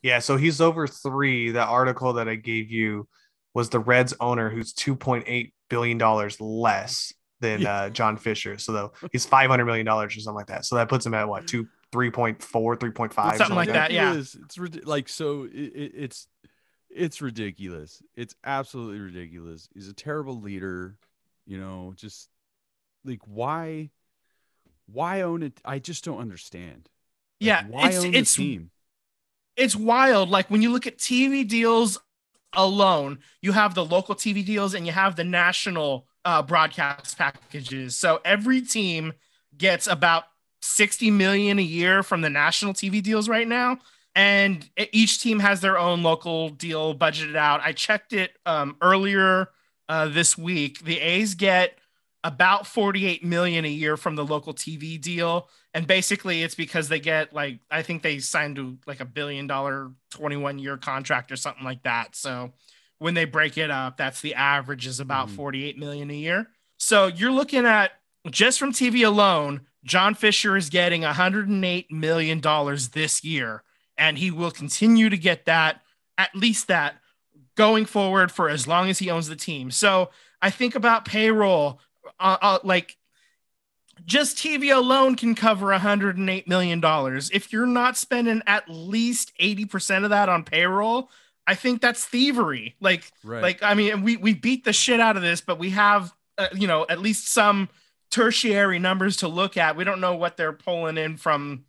yeah, so he's over 3. The article that I gave you was the Reds owner who's 2.8 billion dollars less than yeah. uh, John Fisher. So though he's five hundred million dollars or something like that. So that puts him at what two, three point four, three point five, something, something like that. that. Yeah, it is. it's like so. It, it, it's it's ridiculous. It's absolutely ridiculous. He's a terrible leader. You know, just like why, why own it? I just don't understand. Like, yeah, why it's, own it's, the team? It's wild. Like when you look at TV deals alone, you have the local TV deals and you have the national uh, broadcast packages. So every team gets about 60 million a year from the national TV deals right now. And each team has their own local deal budgeted out. I checked it um, earlier uh, this week. The A's get about 48 million a year from the local TV deal. And basically it's because they get like, I think they signed to like a billion dollar 21 year contract or something like that. So when they break it up, that's the average is about mm-hmm. 48 million a year. So you're looking at just from TV alone, John Fisher is getting 108 million dollars this year, and he will continue to get that, at least that, going forward for as long as he owns the team. So I think about payroll, uh, uh, like just TV alone can cover 108 million dollars. If you're not spending at least 80% of that on payroll, I think that's thievery. Like, right. like I mean, we we beat the shit out of this, but we have uh, you know at least some tertiary numbers to look at. We don't know what they're pulling in from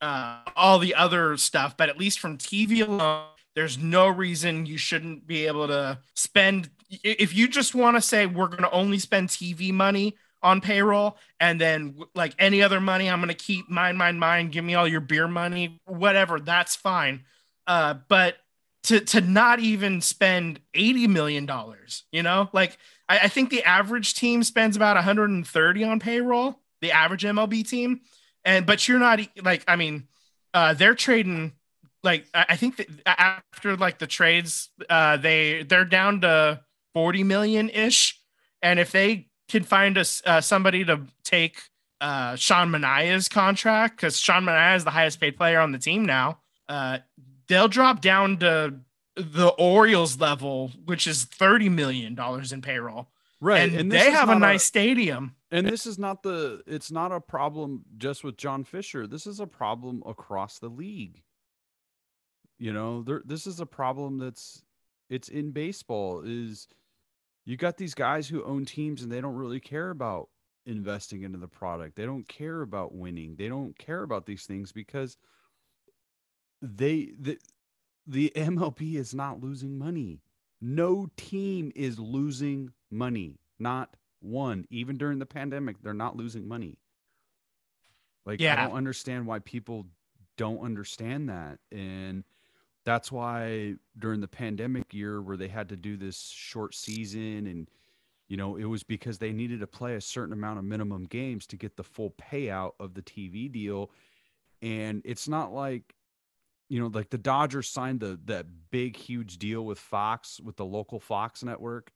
uh, all the other stuff, but at least from TV alone, there's no reason you shouldn't be able to spend. If you just want to say we're going to only spend TV money on payroll, and then like any other money, I'm going to keep mine, mine, mine. Give me all your beer money, whatever. That's fine Uh, but to to not even spend eighty million dollars, you know, like I, I think the average team spends about 130 on payroll, the average MLB team, and but you're not like I mean, uh, they're trading like I think that after like the trades, uh, they they're down to 40 million ish, and if they can find us uh, somebody to take uh, Sean Manaea's contract because Sean Manaea is the highest paid player on the team now. Uh, they'll drop down to the Orioles level, which is thirty million dollars in payroll. Right, and, and they have a nice a, stadium. And this is not the. It's not a problem just with John Fisher. This is a problem across the league. You know, there. This is a problem that's. It's in baseball. Is you got these guys who own teams and they don't really care about investing into the product. They don't care about winning. They don't care about these things because they the the MLB is not losing money. No team is losing money. Not one. Even during the pandemic, they're not losing money. Like yeah. I don't understand why people don't understand that. And that's why during the pandemic year where they had to do this short season and you know it was because they needed to play a certain amount of minimum games to get the full payout of the TV deal and it's not like you know like the Dodgers signed the that big huge deal with Fox with the local Fox network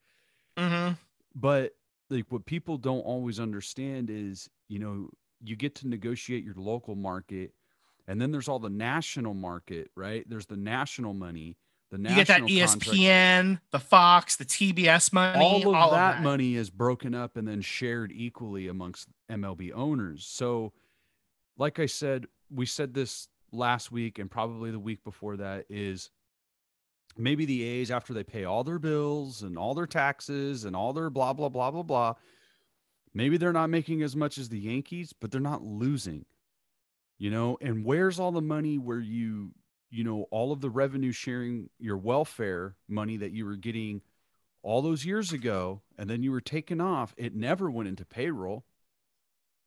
mm-hmm. but like what people don't always understand is you know you get to negotiate your local market and then there's all the national market, right? There's the national money. The national you get that ESPN, contract. the Fox, the TBS money. All of, all that, of that money is broken up and then shared equally amongst MLB owners. So, like I said, we said this last week and probably the week before that is maybe the A's after they pay all their bills and all their taxes and all their blah blah blah blah blah. Maybe they're not making as much as the Yankees, but they're not losing you know and where's all the money where you you know all of the revenue sharing your welfare money that you were getting all those years ago and then you were taken off it never went into payroll.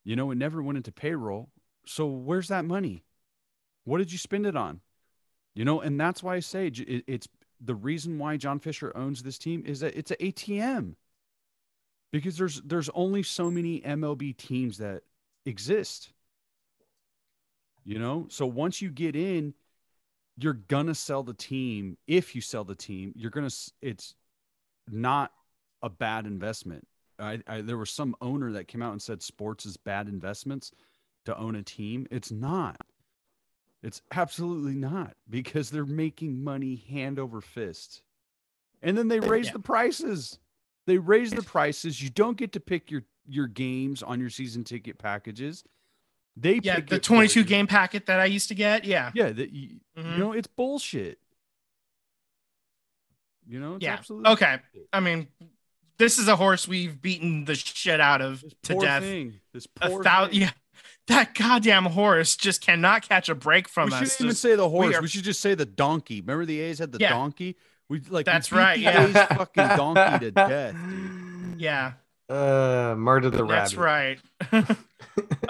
You know it never went into payroll. So where's that money? What did you spend it on? You know and that's why i say it, it's the reason why john fisher owns this team is that it's an atm because there's there's only so many mlb teams that exist you know, so once you get in, you're gonna sell the team. If you sell the team, you're gonna. It's not a bad investment. I, I there was some owner that came out and said sports is bad investments to own a team. It's not. It's absolutely not because they're making money hand over fist. And then they raise yeah. the prices. They raise the prices. You don't get to pick your your games on your season ticket packages. They yeah the 22 game packet that I used to get. Yeah. Yeah. That you, mm-hmm. you know, it's bullshit. You know, yeah. okay. Bullshit. I mean, this is a horse we've beaten the shit out of this to death. Thing. This poor a thousand, yeah. That goddamn horse just cannot catch a break from we us. We shouldn't even say the horse. We, are, we, should just say the donkey. Remember the A's had the yeah. donkey? We like that's right. Yeah, A's fucking donkey to death. Yeah. Uh, murder the rabbit. That's right.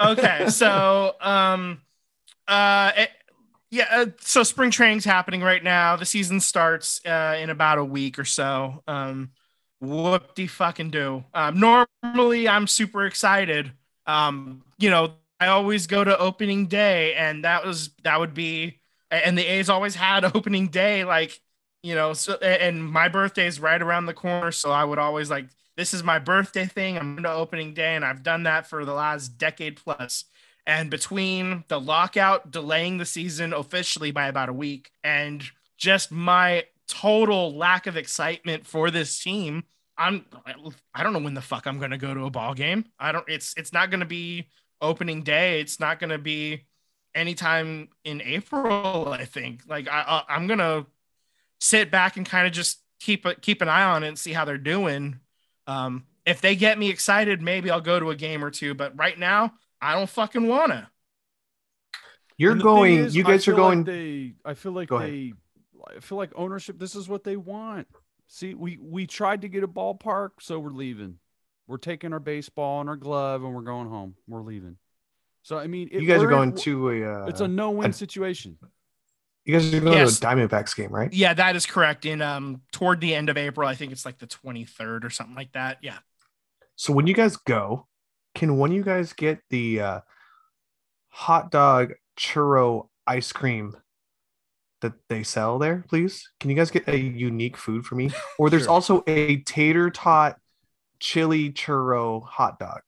okay, so um, uh, it, yeah, uh, so spring training's happening right now. The season starts uh, in about a week or so. Um, whoop de fucking do. Um, normally, I'm super excited. Um, you know, I always go to opening day, and that was that would be, and the A's always had opening day, like you know, so and my birthday is right around the corner, so I would always like this is my birthday thing. I'm going to opening day, and I've done that for the last decade plus. And between the lockout delaying the season officially by about a week and just my total lack of excitement for this team, I'm I don't know when the fuck I'm going to go to a ball game. I don't it's it's not going to be opening day. It's not going to be anytime in April, I think. Like I I'm going to sit back and kind of just keep a, keep an eye on it and see how they're doing um, if they get me excited, maybe I'll go to a game or two. But right now, I don't fucking wanna. You're going. Is, you guys are going. Like they. I feel like they. I feel like ownership. This is what they want. See, we we tried to get a ballpark, so we're leaving. We're taking our baseball and our glove, and we're going home. We're leaving. So I mean, it, you guys are going to a. Uh, it's a no-win situation. You guys are going Yes. to a Diamondbacks game, right? Yeah, that is correct. In um toward the end of April, I think it's like the 23rd or something like that. Yeah. So when you guys go, can one of you guys get the uh, hot dog churro ice cream that they sell there, please? Can you guys get a unique food for me? Or there's Sure. also a tater tot chili churro hot dog.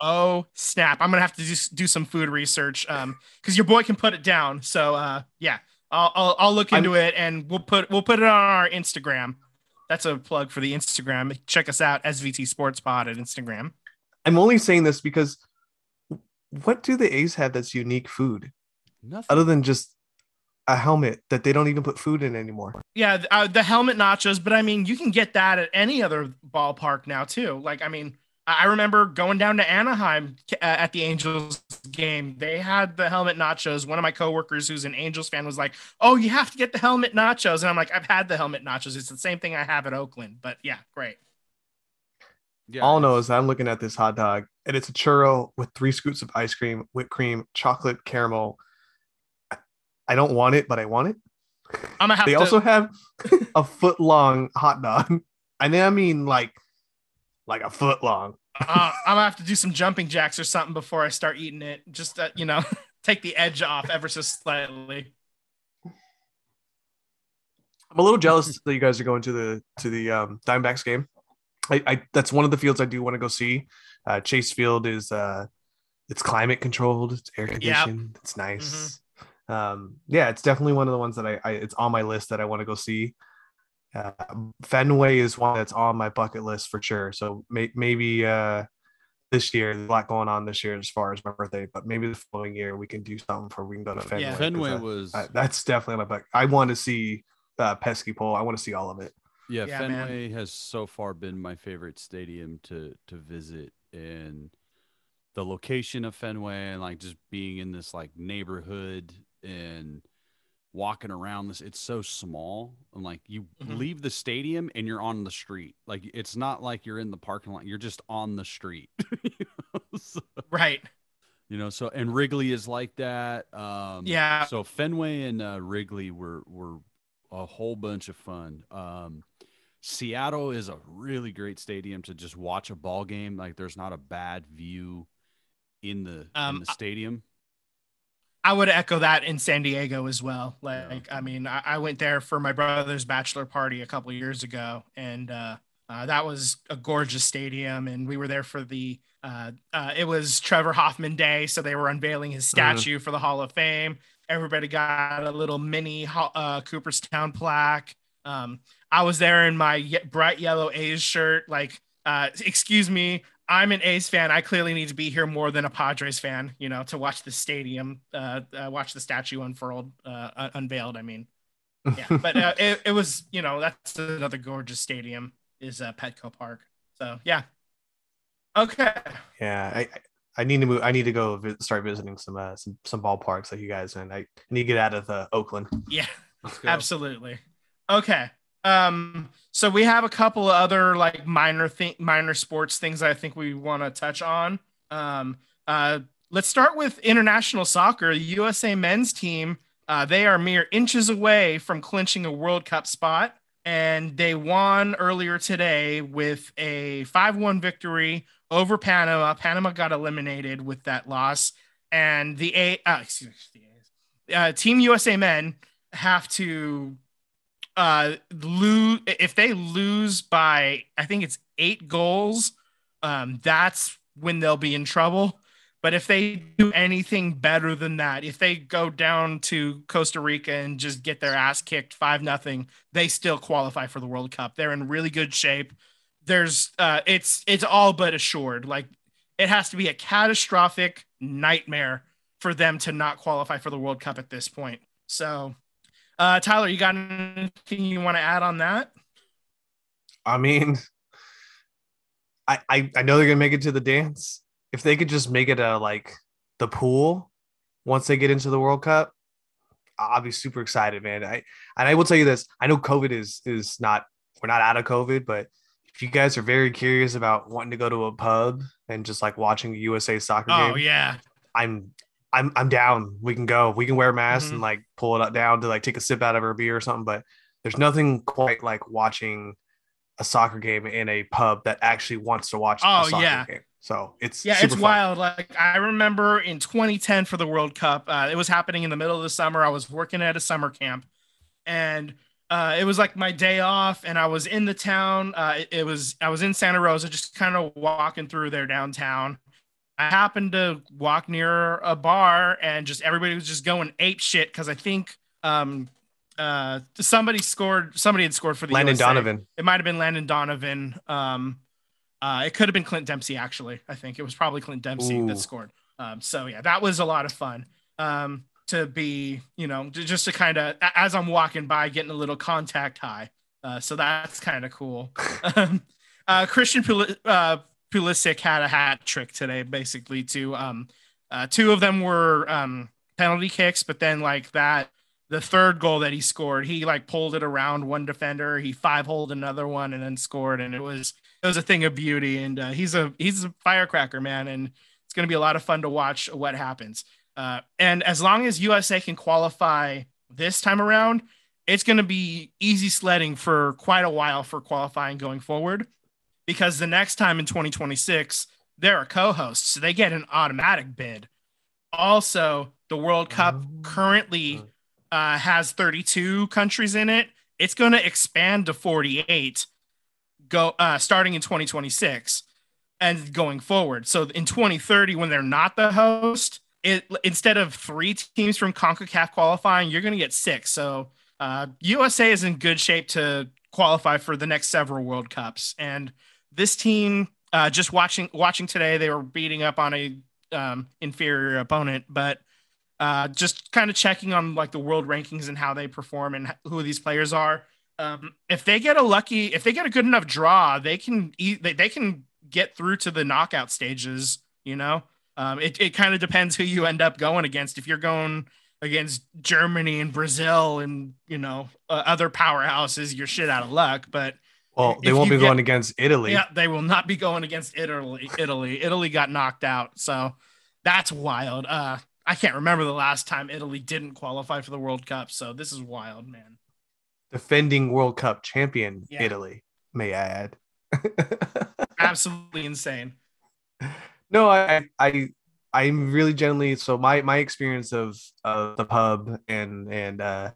Oh snap! I'm gonna have to do, do some food research, um, because your boy can put it down. So, uh, yeah, I'll I'll, I'll look I'm- into it and we'll put we'll put it on our Instagram. That's a plug for the Instagram. Check us out, SVT Sports Pod at Instagram. I'm only saying this because what do the A's have that's unique food Nothing. other than just a helmet that they don't even put food in anymore? Yeah, uh, the helmet nachos, but I mean, you can get that at any other ballpark now too. Like, I mean, I I remember going down to Anaheim uh, at the Angels game. They had the helmet nachos. One of my coworkers, who's an Angels fan, was like, "Oh, you have to get the helmet nachos," and I'm like, "I've had the helmet nachos. It's the same thing I have at Oakland." But yeah, great. yeah, All I know is I'm looking at this hot dog and it's a churro with three scoops of ice cream, whipped cream, chocolate, caramel. I- I don't want it, but I want it. I'm gonna have they to. also have a foot long hot dog. And then I mean like like a foot long. Uh, I'm gonna have to do some jumping jacks or something before I start eating it. Just uh, you know, take the edge off ever so slightly. I'm a little jealous that you guys are going to the to the um, Diamondbacks game. I, I that's one of the fields I do want to go see. Uh, Chase Field is uh, it's climate controlled, it's air conditioned, it's nice. Um, yeah, it's definitely one of the ones that I, I it's on my list that I want to go see. Uh, Fenway is one that's on my bucket list for sure. So may, maybe uh, this year, there's a lot going on this year as far as my birthday, but maybe the following year we can do something for we can go to Fenway. 'cause, Fenway was I- that's definitely on my bucket. I want to see uh, pesky pole. I want to see all of it. yeah, Yeah, man. Fenway has so far been my favorite stadium to to visit and the location of Fenway and like just being in this like neighborhood and walking around this it's so small and like you Mhm. leave the stadium and you're on the street like it's not like you're in the parking lot you're just on the street you know? So- Right. you know so and wrigley is like that um Yeah. so fenway and uh, wrigley were were a whole bunch of fun um seattle is a really great stadium to just watch a ball game like there's not a bad view in the in Um, the stadium I would echo that in San Diego as well. Like, I mean, I, I went there for my brother's bachelor party a couple years ago, and uh, uh, that was a gorgeous stadium. And we were there for the, uh, uh, it was Trevor Hoffman Day, so they were unveiling his statue for the Hall of Fame. Everybody got a little mini uh, Cooperstown plaque. Um, I was there in my bright yellow A's shirt. Like, uh, excuse me, I'm an A's fan. I clearly need to be here more than a Padres fan, you know, to watch the stadium, uh, uh watch the statue unfurled, uh, un- unveiled. I mean, yeah, but uh, it, it was, you know, that's another gorgeous stadium is uh, Petco Park. So yeah. Okay. Yeah, I I- I need to move. I need to go vi- start visiting some uh, some some ballparks like you guys, and I need to get out of the Oakland. Yeah. Absolutely. Okay. Um, so we have a couple of other like minor thing, minor sports things I think we want to touch on. Um, uh, let's start with international soccer. The USA men's team, uh, they are mere inches away from clinching a World Cup spot, and they won earlier today with a 5-1 victory over Panama. Panama got eliminated with that loss, and the A, uh, excuse me, uh, Team USA men have to uh lose if they lose by I think it's eight goals, um, that's when they'll be in trouble. But if they do anything better than that, if they go down to Costa Rica and just get their ass kicked five nothing, they still qualify for the World Cup. They're in really good shape. There's uh it's it's all but assured. Like it has to be a catastrophic nightmare for them to not qualify for the World Cup at this point. So uh, Tyler, you got anything you want to add on that? I mean, I, I I know they're gonna make it to the dance. If they could just make it a like the pool once they get into the World Cup, I'll be super excited, man. I and I will tell you this: I know COVID is is not we're not out of COVID, but if you guys are very curious about wanting to go to a pub and just like watching a USA soccer Oh game, yeah, I'm I'm I'm down. We can go. We can wear masks Mhm. and like pull it up down to like take a sip out of our beer or something. But there's nothing quite like watching a soccer game in a pub that actually wants to watch Oh, a soccer yeah. game. So it's Yeah, it's fun. wild. Like I remember in 2010 for the World Cup, uh, it was happening in the middle of the summer. I was working at a summer camp, and uh, it was like my day off, and I was in the town. Uh, it, it was I was in Santa Rosa, just kind of walking through there downtown. I happened to walk near a bar, and just everybody was just going ape shit because I think um, uh, somebody scored. Somebody had scored for the Landon USA. Donovan. It might have been Landon Donovan. Um, uh, it could have been Clint Dempsey, actually. I think it was probably Clint Dempsey Ooh. that scored. Um, so yeah, that was a lot of fun. Um, to be, you know, just to kind of as I'm walking by, getting a little contact high. Uh, so that's kind of cool. um, uh, Christian uh, Pulisic had a hat trick today, basically. To um, uh, two of them were um, penalty kicks, but then like that, the third goal that he scored, he like pulled it around one defender, he five holed another one, and then scored, and it was it was a thing of beauty. And uh, he's a he's a firecracker, man, and it's going to be a lot of fun to watch what happens. Uh, and as long as USA can qualify this time around, it's going to be easy sledding for quite a while for qualifying going forward, because the next time in 2026 they're a co-host, so they get an automatic bid. Also, the World Cup Oh. currently uh, has 32 countries in it. It's going to expand to 48 go uh, starting in 2026 and going forward. So in 2030, when they're not the host, it instead of three teams from CONCACAF qualifying, you're going to get six. So uh, USA is in good shape to qualify for the next several World Cups. And this team, uh, just watching watching today, they were beating up on a um, inferior opponent, but uh, just kind of checking on like the world rankings and how they perform and who these players are. Um, if they get a lucky, if they get a good enough draw, they can eat, they, they can get through to the knockout stages. You know, um, it it kind of depends who you end up going against. If you're going against Germany and Brazil and you know uh, other powerhouses, you're shit out of luck. But Well, they won't be get- going against Italy. yeah, they will not be going against Italy. Italy, Italy got knocked out, so that's wild. Uh, I can't remember the last time Italy didn't qualify for the World Cup, so this is wild, man. Defending World Cup champion Yeah. Italy, may I add. Absolutely insane. no, I, I, I'm really generally so my my experience of of the pub and and uh,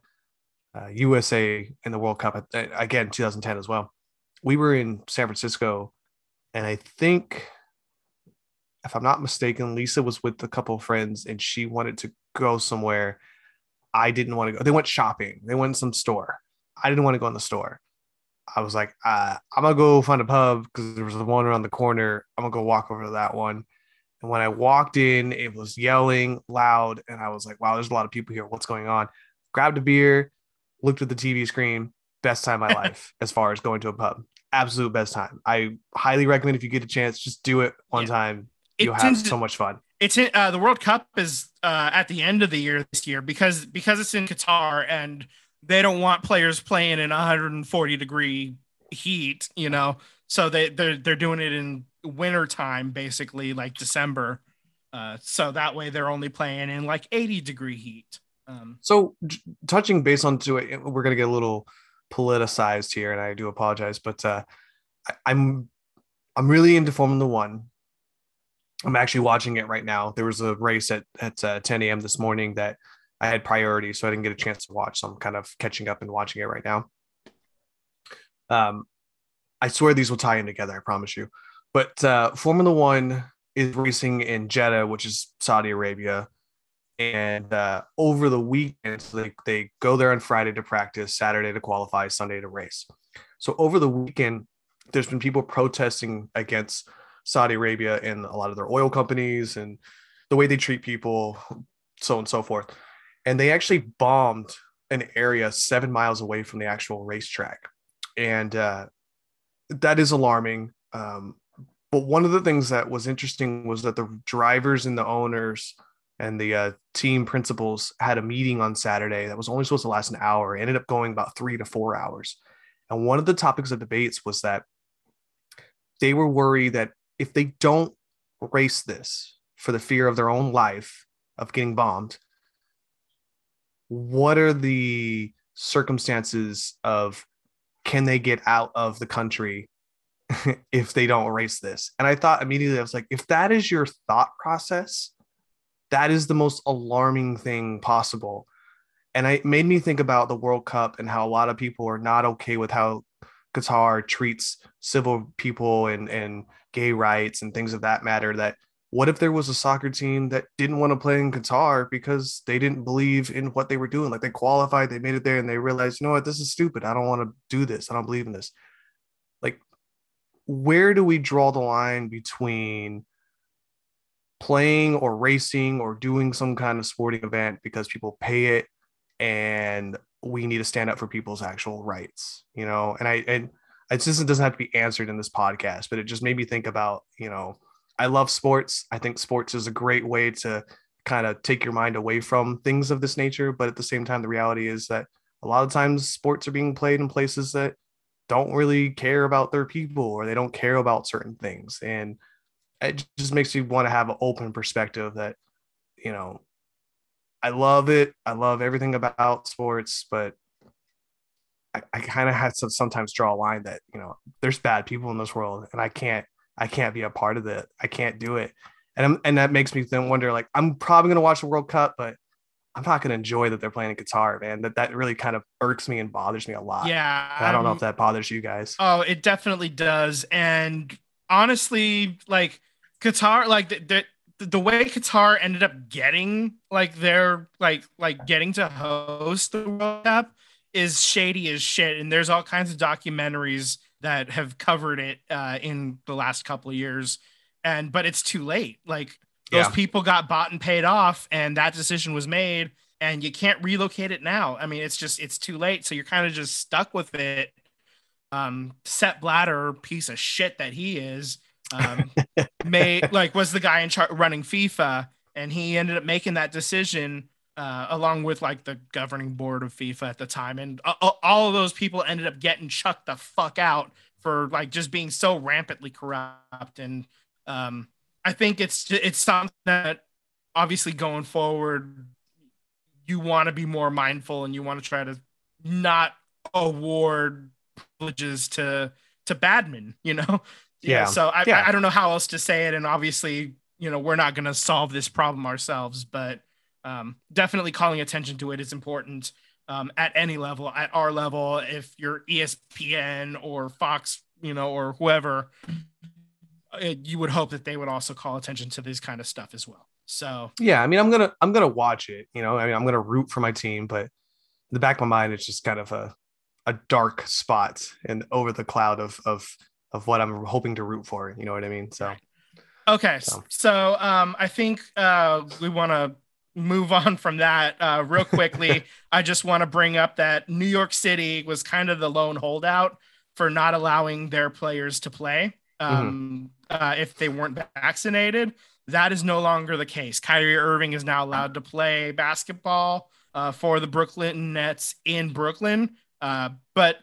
uh, USA in the World Cup uh, again 2010 as well. We were in San Francisco, and I think, if I'm not mistaken, Lisa was with a couple of friends, and she wanted to go somewhere. I didn't want to go. They went shopping. They went to some store. I didn't want to go in the store. I was like, uh, I'm gonna go find a pub because there was the one around the corner. I'm gonna go walk over to that one. And when I walked in, it was yelling loud, and I was like, wow, there's a lot of people here. What's going on? Grabbed a beer, looked at the TV screen. Best time of my life as far as going to a pub. Absolute best time. I highly recommend if you get a chance, just do it one Yeah. time. You'll It's have in- so much fun. It's in, uh, the World Cup is uh, at the end of the year this year because because it's in Qatar and they don't want players playing in 140 degree heat, you know. So they they're they're doing it in winter time, basically like December. Uh, so that way they're only playing in like 80 degree heat. Um, So, touching base onto it, we're gonna get a little politicized here, and I do apologize, but uh, I'm I'm really into Formula One. I'm actually watching it right now. There was a race at at uh, 10 a.m. this morning that I had priority, so I didn't get a chance to watch. So I'm kind of catching up and watching it right now. Um, I swear these will tie in together. I promise you. But uh, Formula One is racing in Jeddah, which is Saudi Arabia and uh, over the weekend so they, they go there on friday to practice saturday to qualify sunday to race. So over the weekend there's been people protesting against saudi arabia and a lot of their oil companies and the way they treat people so and so forth. And they actually bombed an area seven miles away from the actual racetrack. And uh, that is alarming. Um, but one of the things that was interesting was that the drivers and the owners and the uh, team principals had a meeting on Saturday that was only supposed to last an hour. It ended up going about three to four hours. And one of the topics of debates was that they were worried that if they don't race this for the fear of their own life, of getting bombed. What are the circumstances of can they get out of the country if they don't race this? And I thought immediately, I was like, if that is your thought process, that is the most alarming thing possible. And it made me think about the World Cup and how a lot of people are not okay with how Qatar treats civil people and, and gay rights and things of that matter. That what if there was a soccer team that didn't want to play in Qatar because they didn't believe in what they were doing? Like they qualified, they made it there, and they realized, you know what, this is stupid. I don't want to do this. I don't believe in this. Like, where do we draw the line between playing or racing or doing some kind of sporting event because people pay it and we need to stand up for people's actual rights, you know? And I, and it just doesn't have to be answered in this podcast, but it just made me think about, you know, I love sports. I think sports is a great way to kind of take your mind away from things of this nature. But at the same time, the reality is that a lot of times sports are being played in places that don't really care about their people or they don't care about certain things. And it just makes me want to have an open perspective that, you know, I love it. I love everything about sports, but I, I kind of have to sometimes draw a line that, you know, there's bad people in this world and I can't I can't be a part of it. I can't do it. And I'm, and that makes me then wonder like I'm probably going to watch the World Cup, but I'm not going to enjoy that they're playing in Qatar, man. That that really kind of irks me and bothers me a lot. Yeah. I don't know if that bothers you guys. Oh, it definitely does. And honestly, like Qatar, like the, the, the way Qatar ended up getting like their like like getting to host the World Cup is shady as shit. And there's all kinds of documentaries that have covered it uh, in the last couple of years. And but it's too late. Like those yeah. people got bought and paid off, and that decision was made, and you can't relocate it now. I mean, it's just it's too late. So you're kind of just stuck with it. Um, Sepp Blatter, piece of shit that he is, um, made like was the guy in charge running FIFA, and he ended up making that decision uh, along with like the governing board of FIFA at the time, and all of those people ended up getting chucked the fuck out for like just being so rampantly corrupt. And um, I think it's it's something that obviously going forward, you want to be more mindful and you want to try to not award privileges to to badmen, you know. Yeah. So I, yeah. I, I don't know how else to say it, and obviously, you know, we're not going to solve this problem ourselves, but um, definitely calling attention to it is important um, at any level, at our level. If you're ESPN or Fox, you know, or whoever, it, uh, you would hope that they would also call attention to this kind of stuff as well. So yeah, I mean, I'm gonna I'm gonna watch it. You know, I mean, I'm gonna root for my team, but in the back of my mind, it's just kind of a a dark spot and over the cloud of of of what I'm hoping to root for. You know what I mean? So. Okay, so, so um, I think uh, we want to move on from that uh, real quickly, I just want to bring up that New York City was kind of the lone holdout for not allowing their players to play um, mm-hmm. uh, if they weren't vaccinated. That is no longer the case. Kyrie Irving is now allowed to play basketball uh, for the Brooklyn Nets in Brooklyn. Uh, but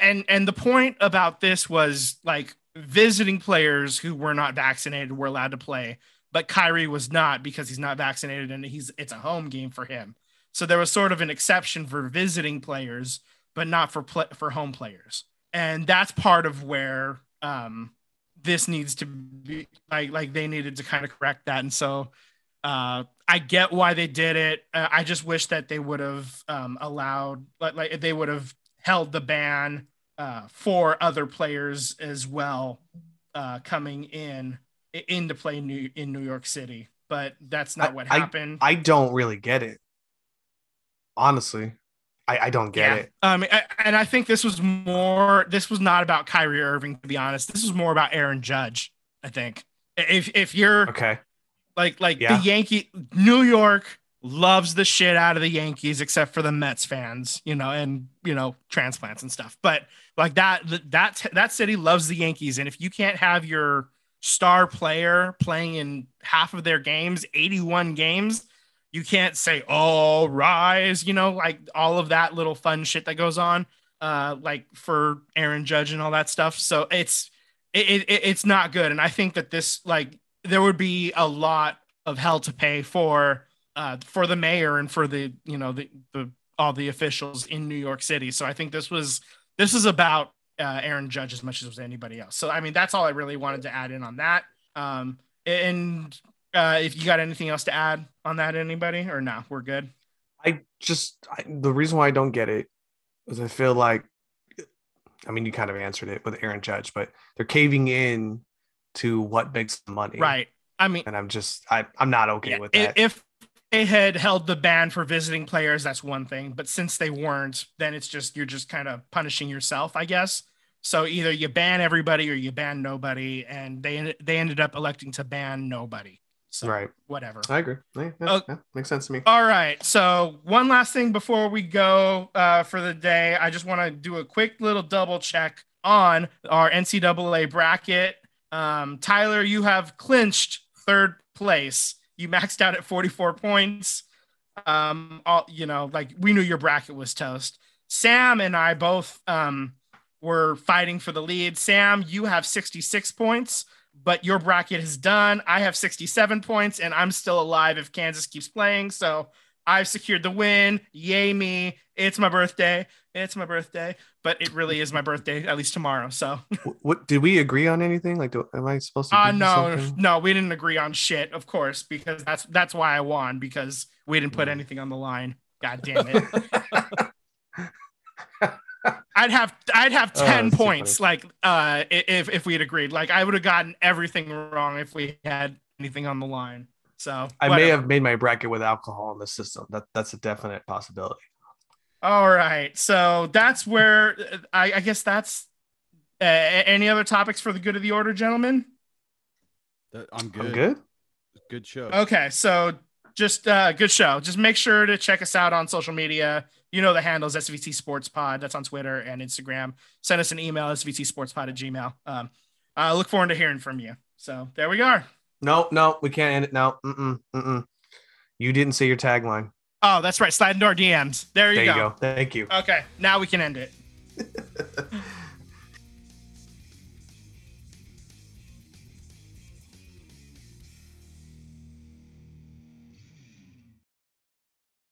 and and the point about this was like visiting players who were not vaccinated were allowed to play but Kyrie was not because he's not vaccinated and he's it's a home game for him. So there was sort of an exception for visiting players, but not for play, for home players. And that's part of where um, this needs to be like like they needed to kind of correct that. And so uh, I get why they did it. Uh, I just wish that they would have um, allowed like, like they would have held the ban uh, for other players as well uh, coming in into play New, in New York City, but that's not I, what happened. I, I, don't really get it. Honestly, I, I don't get yeah. it. Um, and I think this was more. This was not about Kyrie Irving, to be honest. This was more about Aaron Judge. I think if if you're okay, like like yeah. the Yankee New York loves the shit out of the Yankees, except for the Mets fans, you know, and you know transplants and stuff. But like that that that city loves the Yankees, and if you can't have your star player playing in half of their games, 81 games, you can't say, oh, rise, you know, like all of that little fun shit that goes on, uh, like for Aaron Judge and all that stuff. So it's, it, it, it's not good. And I think that this, like, there would be a lot of hell to pay for uh, for the mayor and for the you know the the all the officials in New York City. So I think this was this is about uh, Aaron Judge as much as it was anybody else. So I mean that's all I really wanted to add in on that. Um, and uh, if you got anything else to add on that, anybody or no, we're good. I just I, the reason why I don't get it is I feel like I mean you kind of answered it with Aaron Judge, but they're caving in to what makes the money. Right. I mean, And I'm just I I'm not okay yeah, with that. if they had held the ban for visiting players, that's one thing. But since they weren't, then it's just you're just kind of punishing yourself, I guess. So either you ban everybody or you ban nobody, and they they ended up electing to ban nobody. So right. whatever. I agree. Yeah, yeah, Oh. yeah, makes sense to me. All right. So one last thing before we go uh, for the day, I just want to do a quick little double check on our NCAA bracket. Um, Tyler, you have clinched third place. You maxed out at 44 points. Um, all you know, like we knew your bracket was toast. Sam and I both um, were fighting for the lead. Sam, you have 66 points but your bracket is done. I have 67 points and I'm still alive if Kansas keeps playing. So I've secured the win. Yay me. It's my birthday. It's my birthday, but it really is my birthday, at least tomorrow. So, what, did we agree on anything? Like, do, am I supposed to? uh, no, something? no, we didn't agree on shit, of course, because that's that's why I won because we didn't put anything on the line. God damn it. I'd have I'd have Oh, 10 that's too points like uh if if we had agreed. Like I would have gotten everything wrong if we had anything on the line. So I may have made my bracket with alcohol in the system. That that's a definite possibility. All right. So that's where I, I guess that's uh, any other topics for the good of the order, gentlemen? That, I'm good. I'm good. Good show. Okay. So just uh, good show. Just make sure to check us out on social media. You know the handles SVT Sports Pod. That's on Twitter and Instagram. Send us an email, SVT Sports Pod at gmail. Um, I look forward to hearing from you. So there we are. No, no, we can't end it now. Mm-mm, mm-mm. You didn't say your tagline. Oh, that's right. Slide into our DMs. There you, There go. you go. Thank you. Okay. Now we can end it.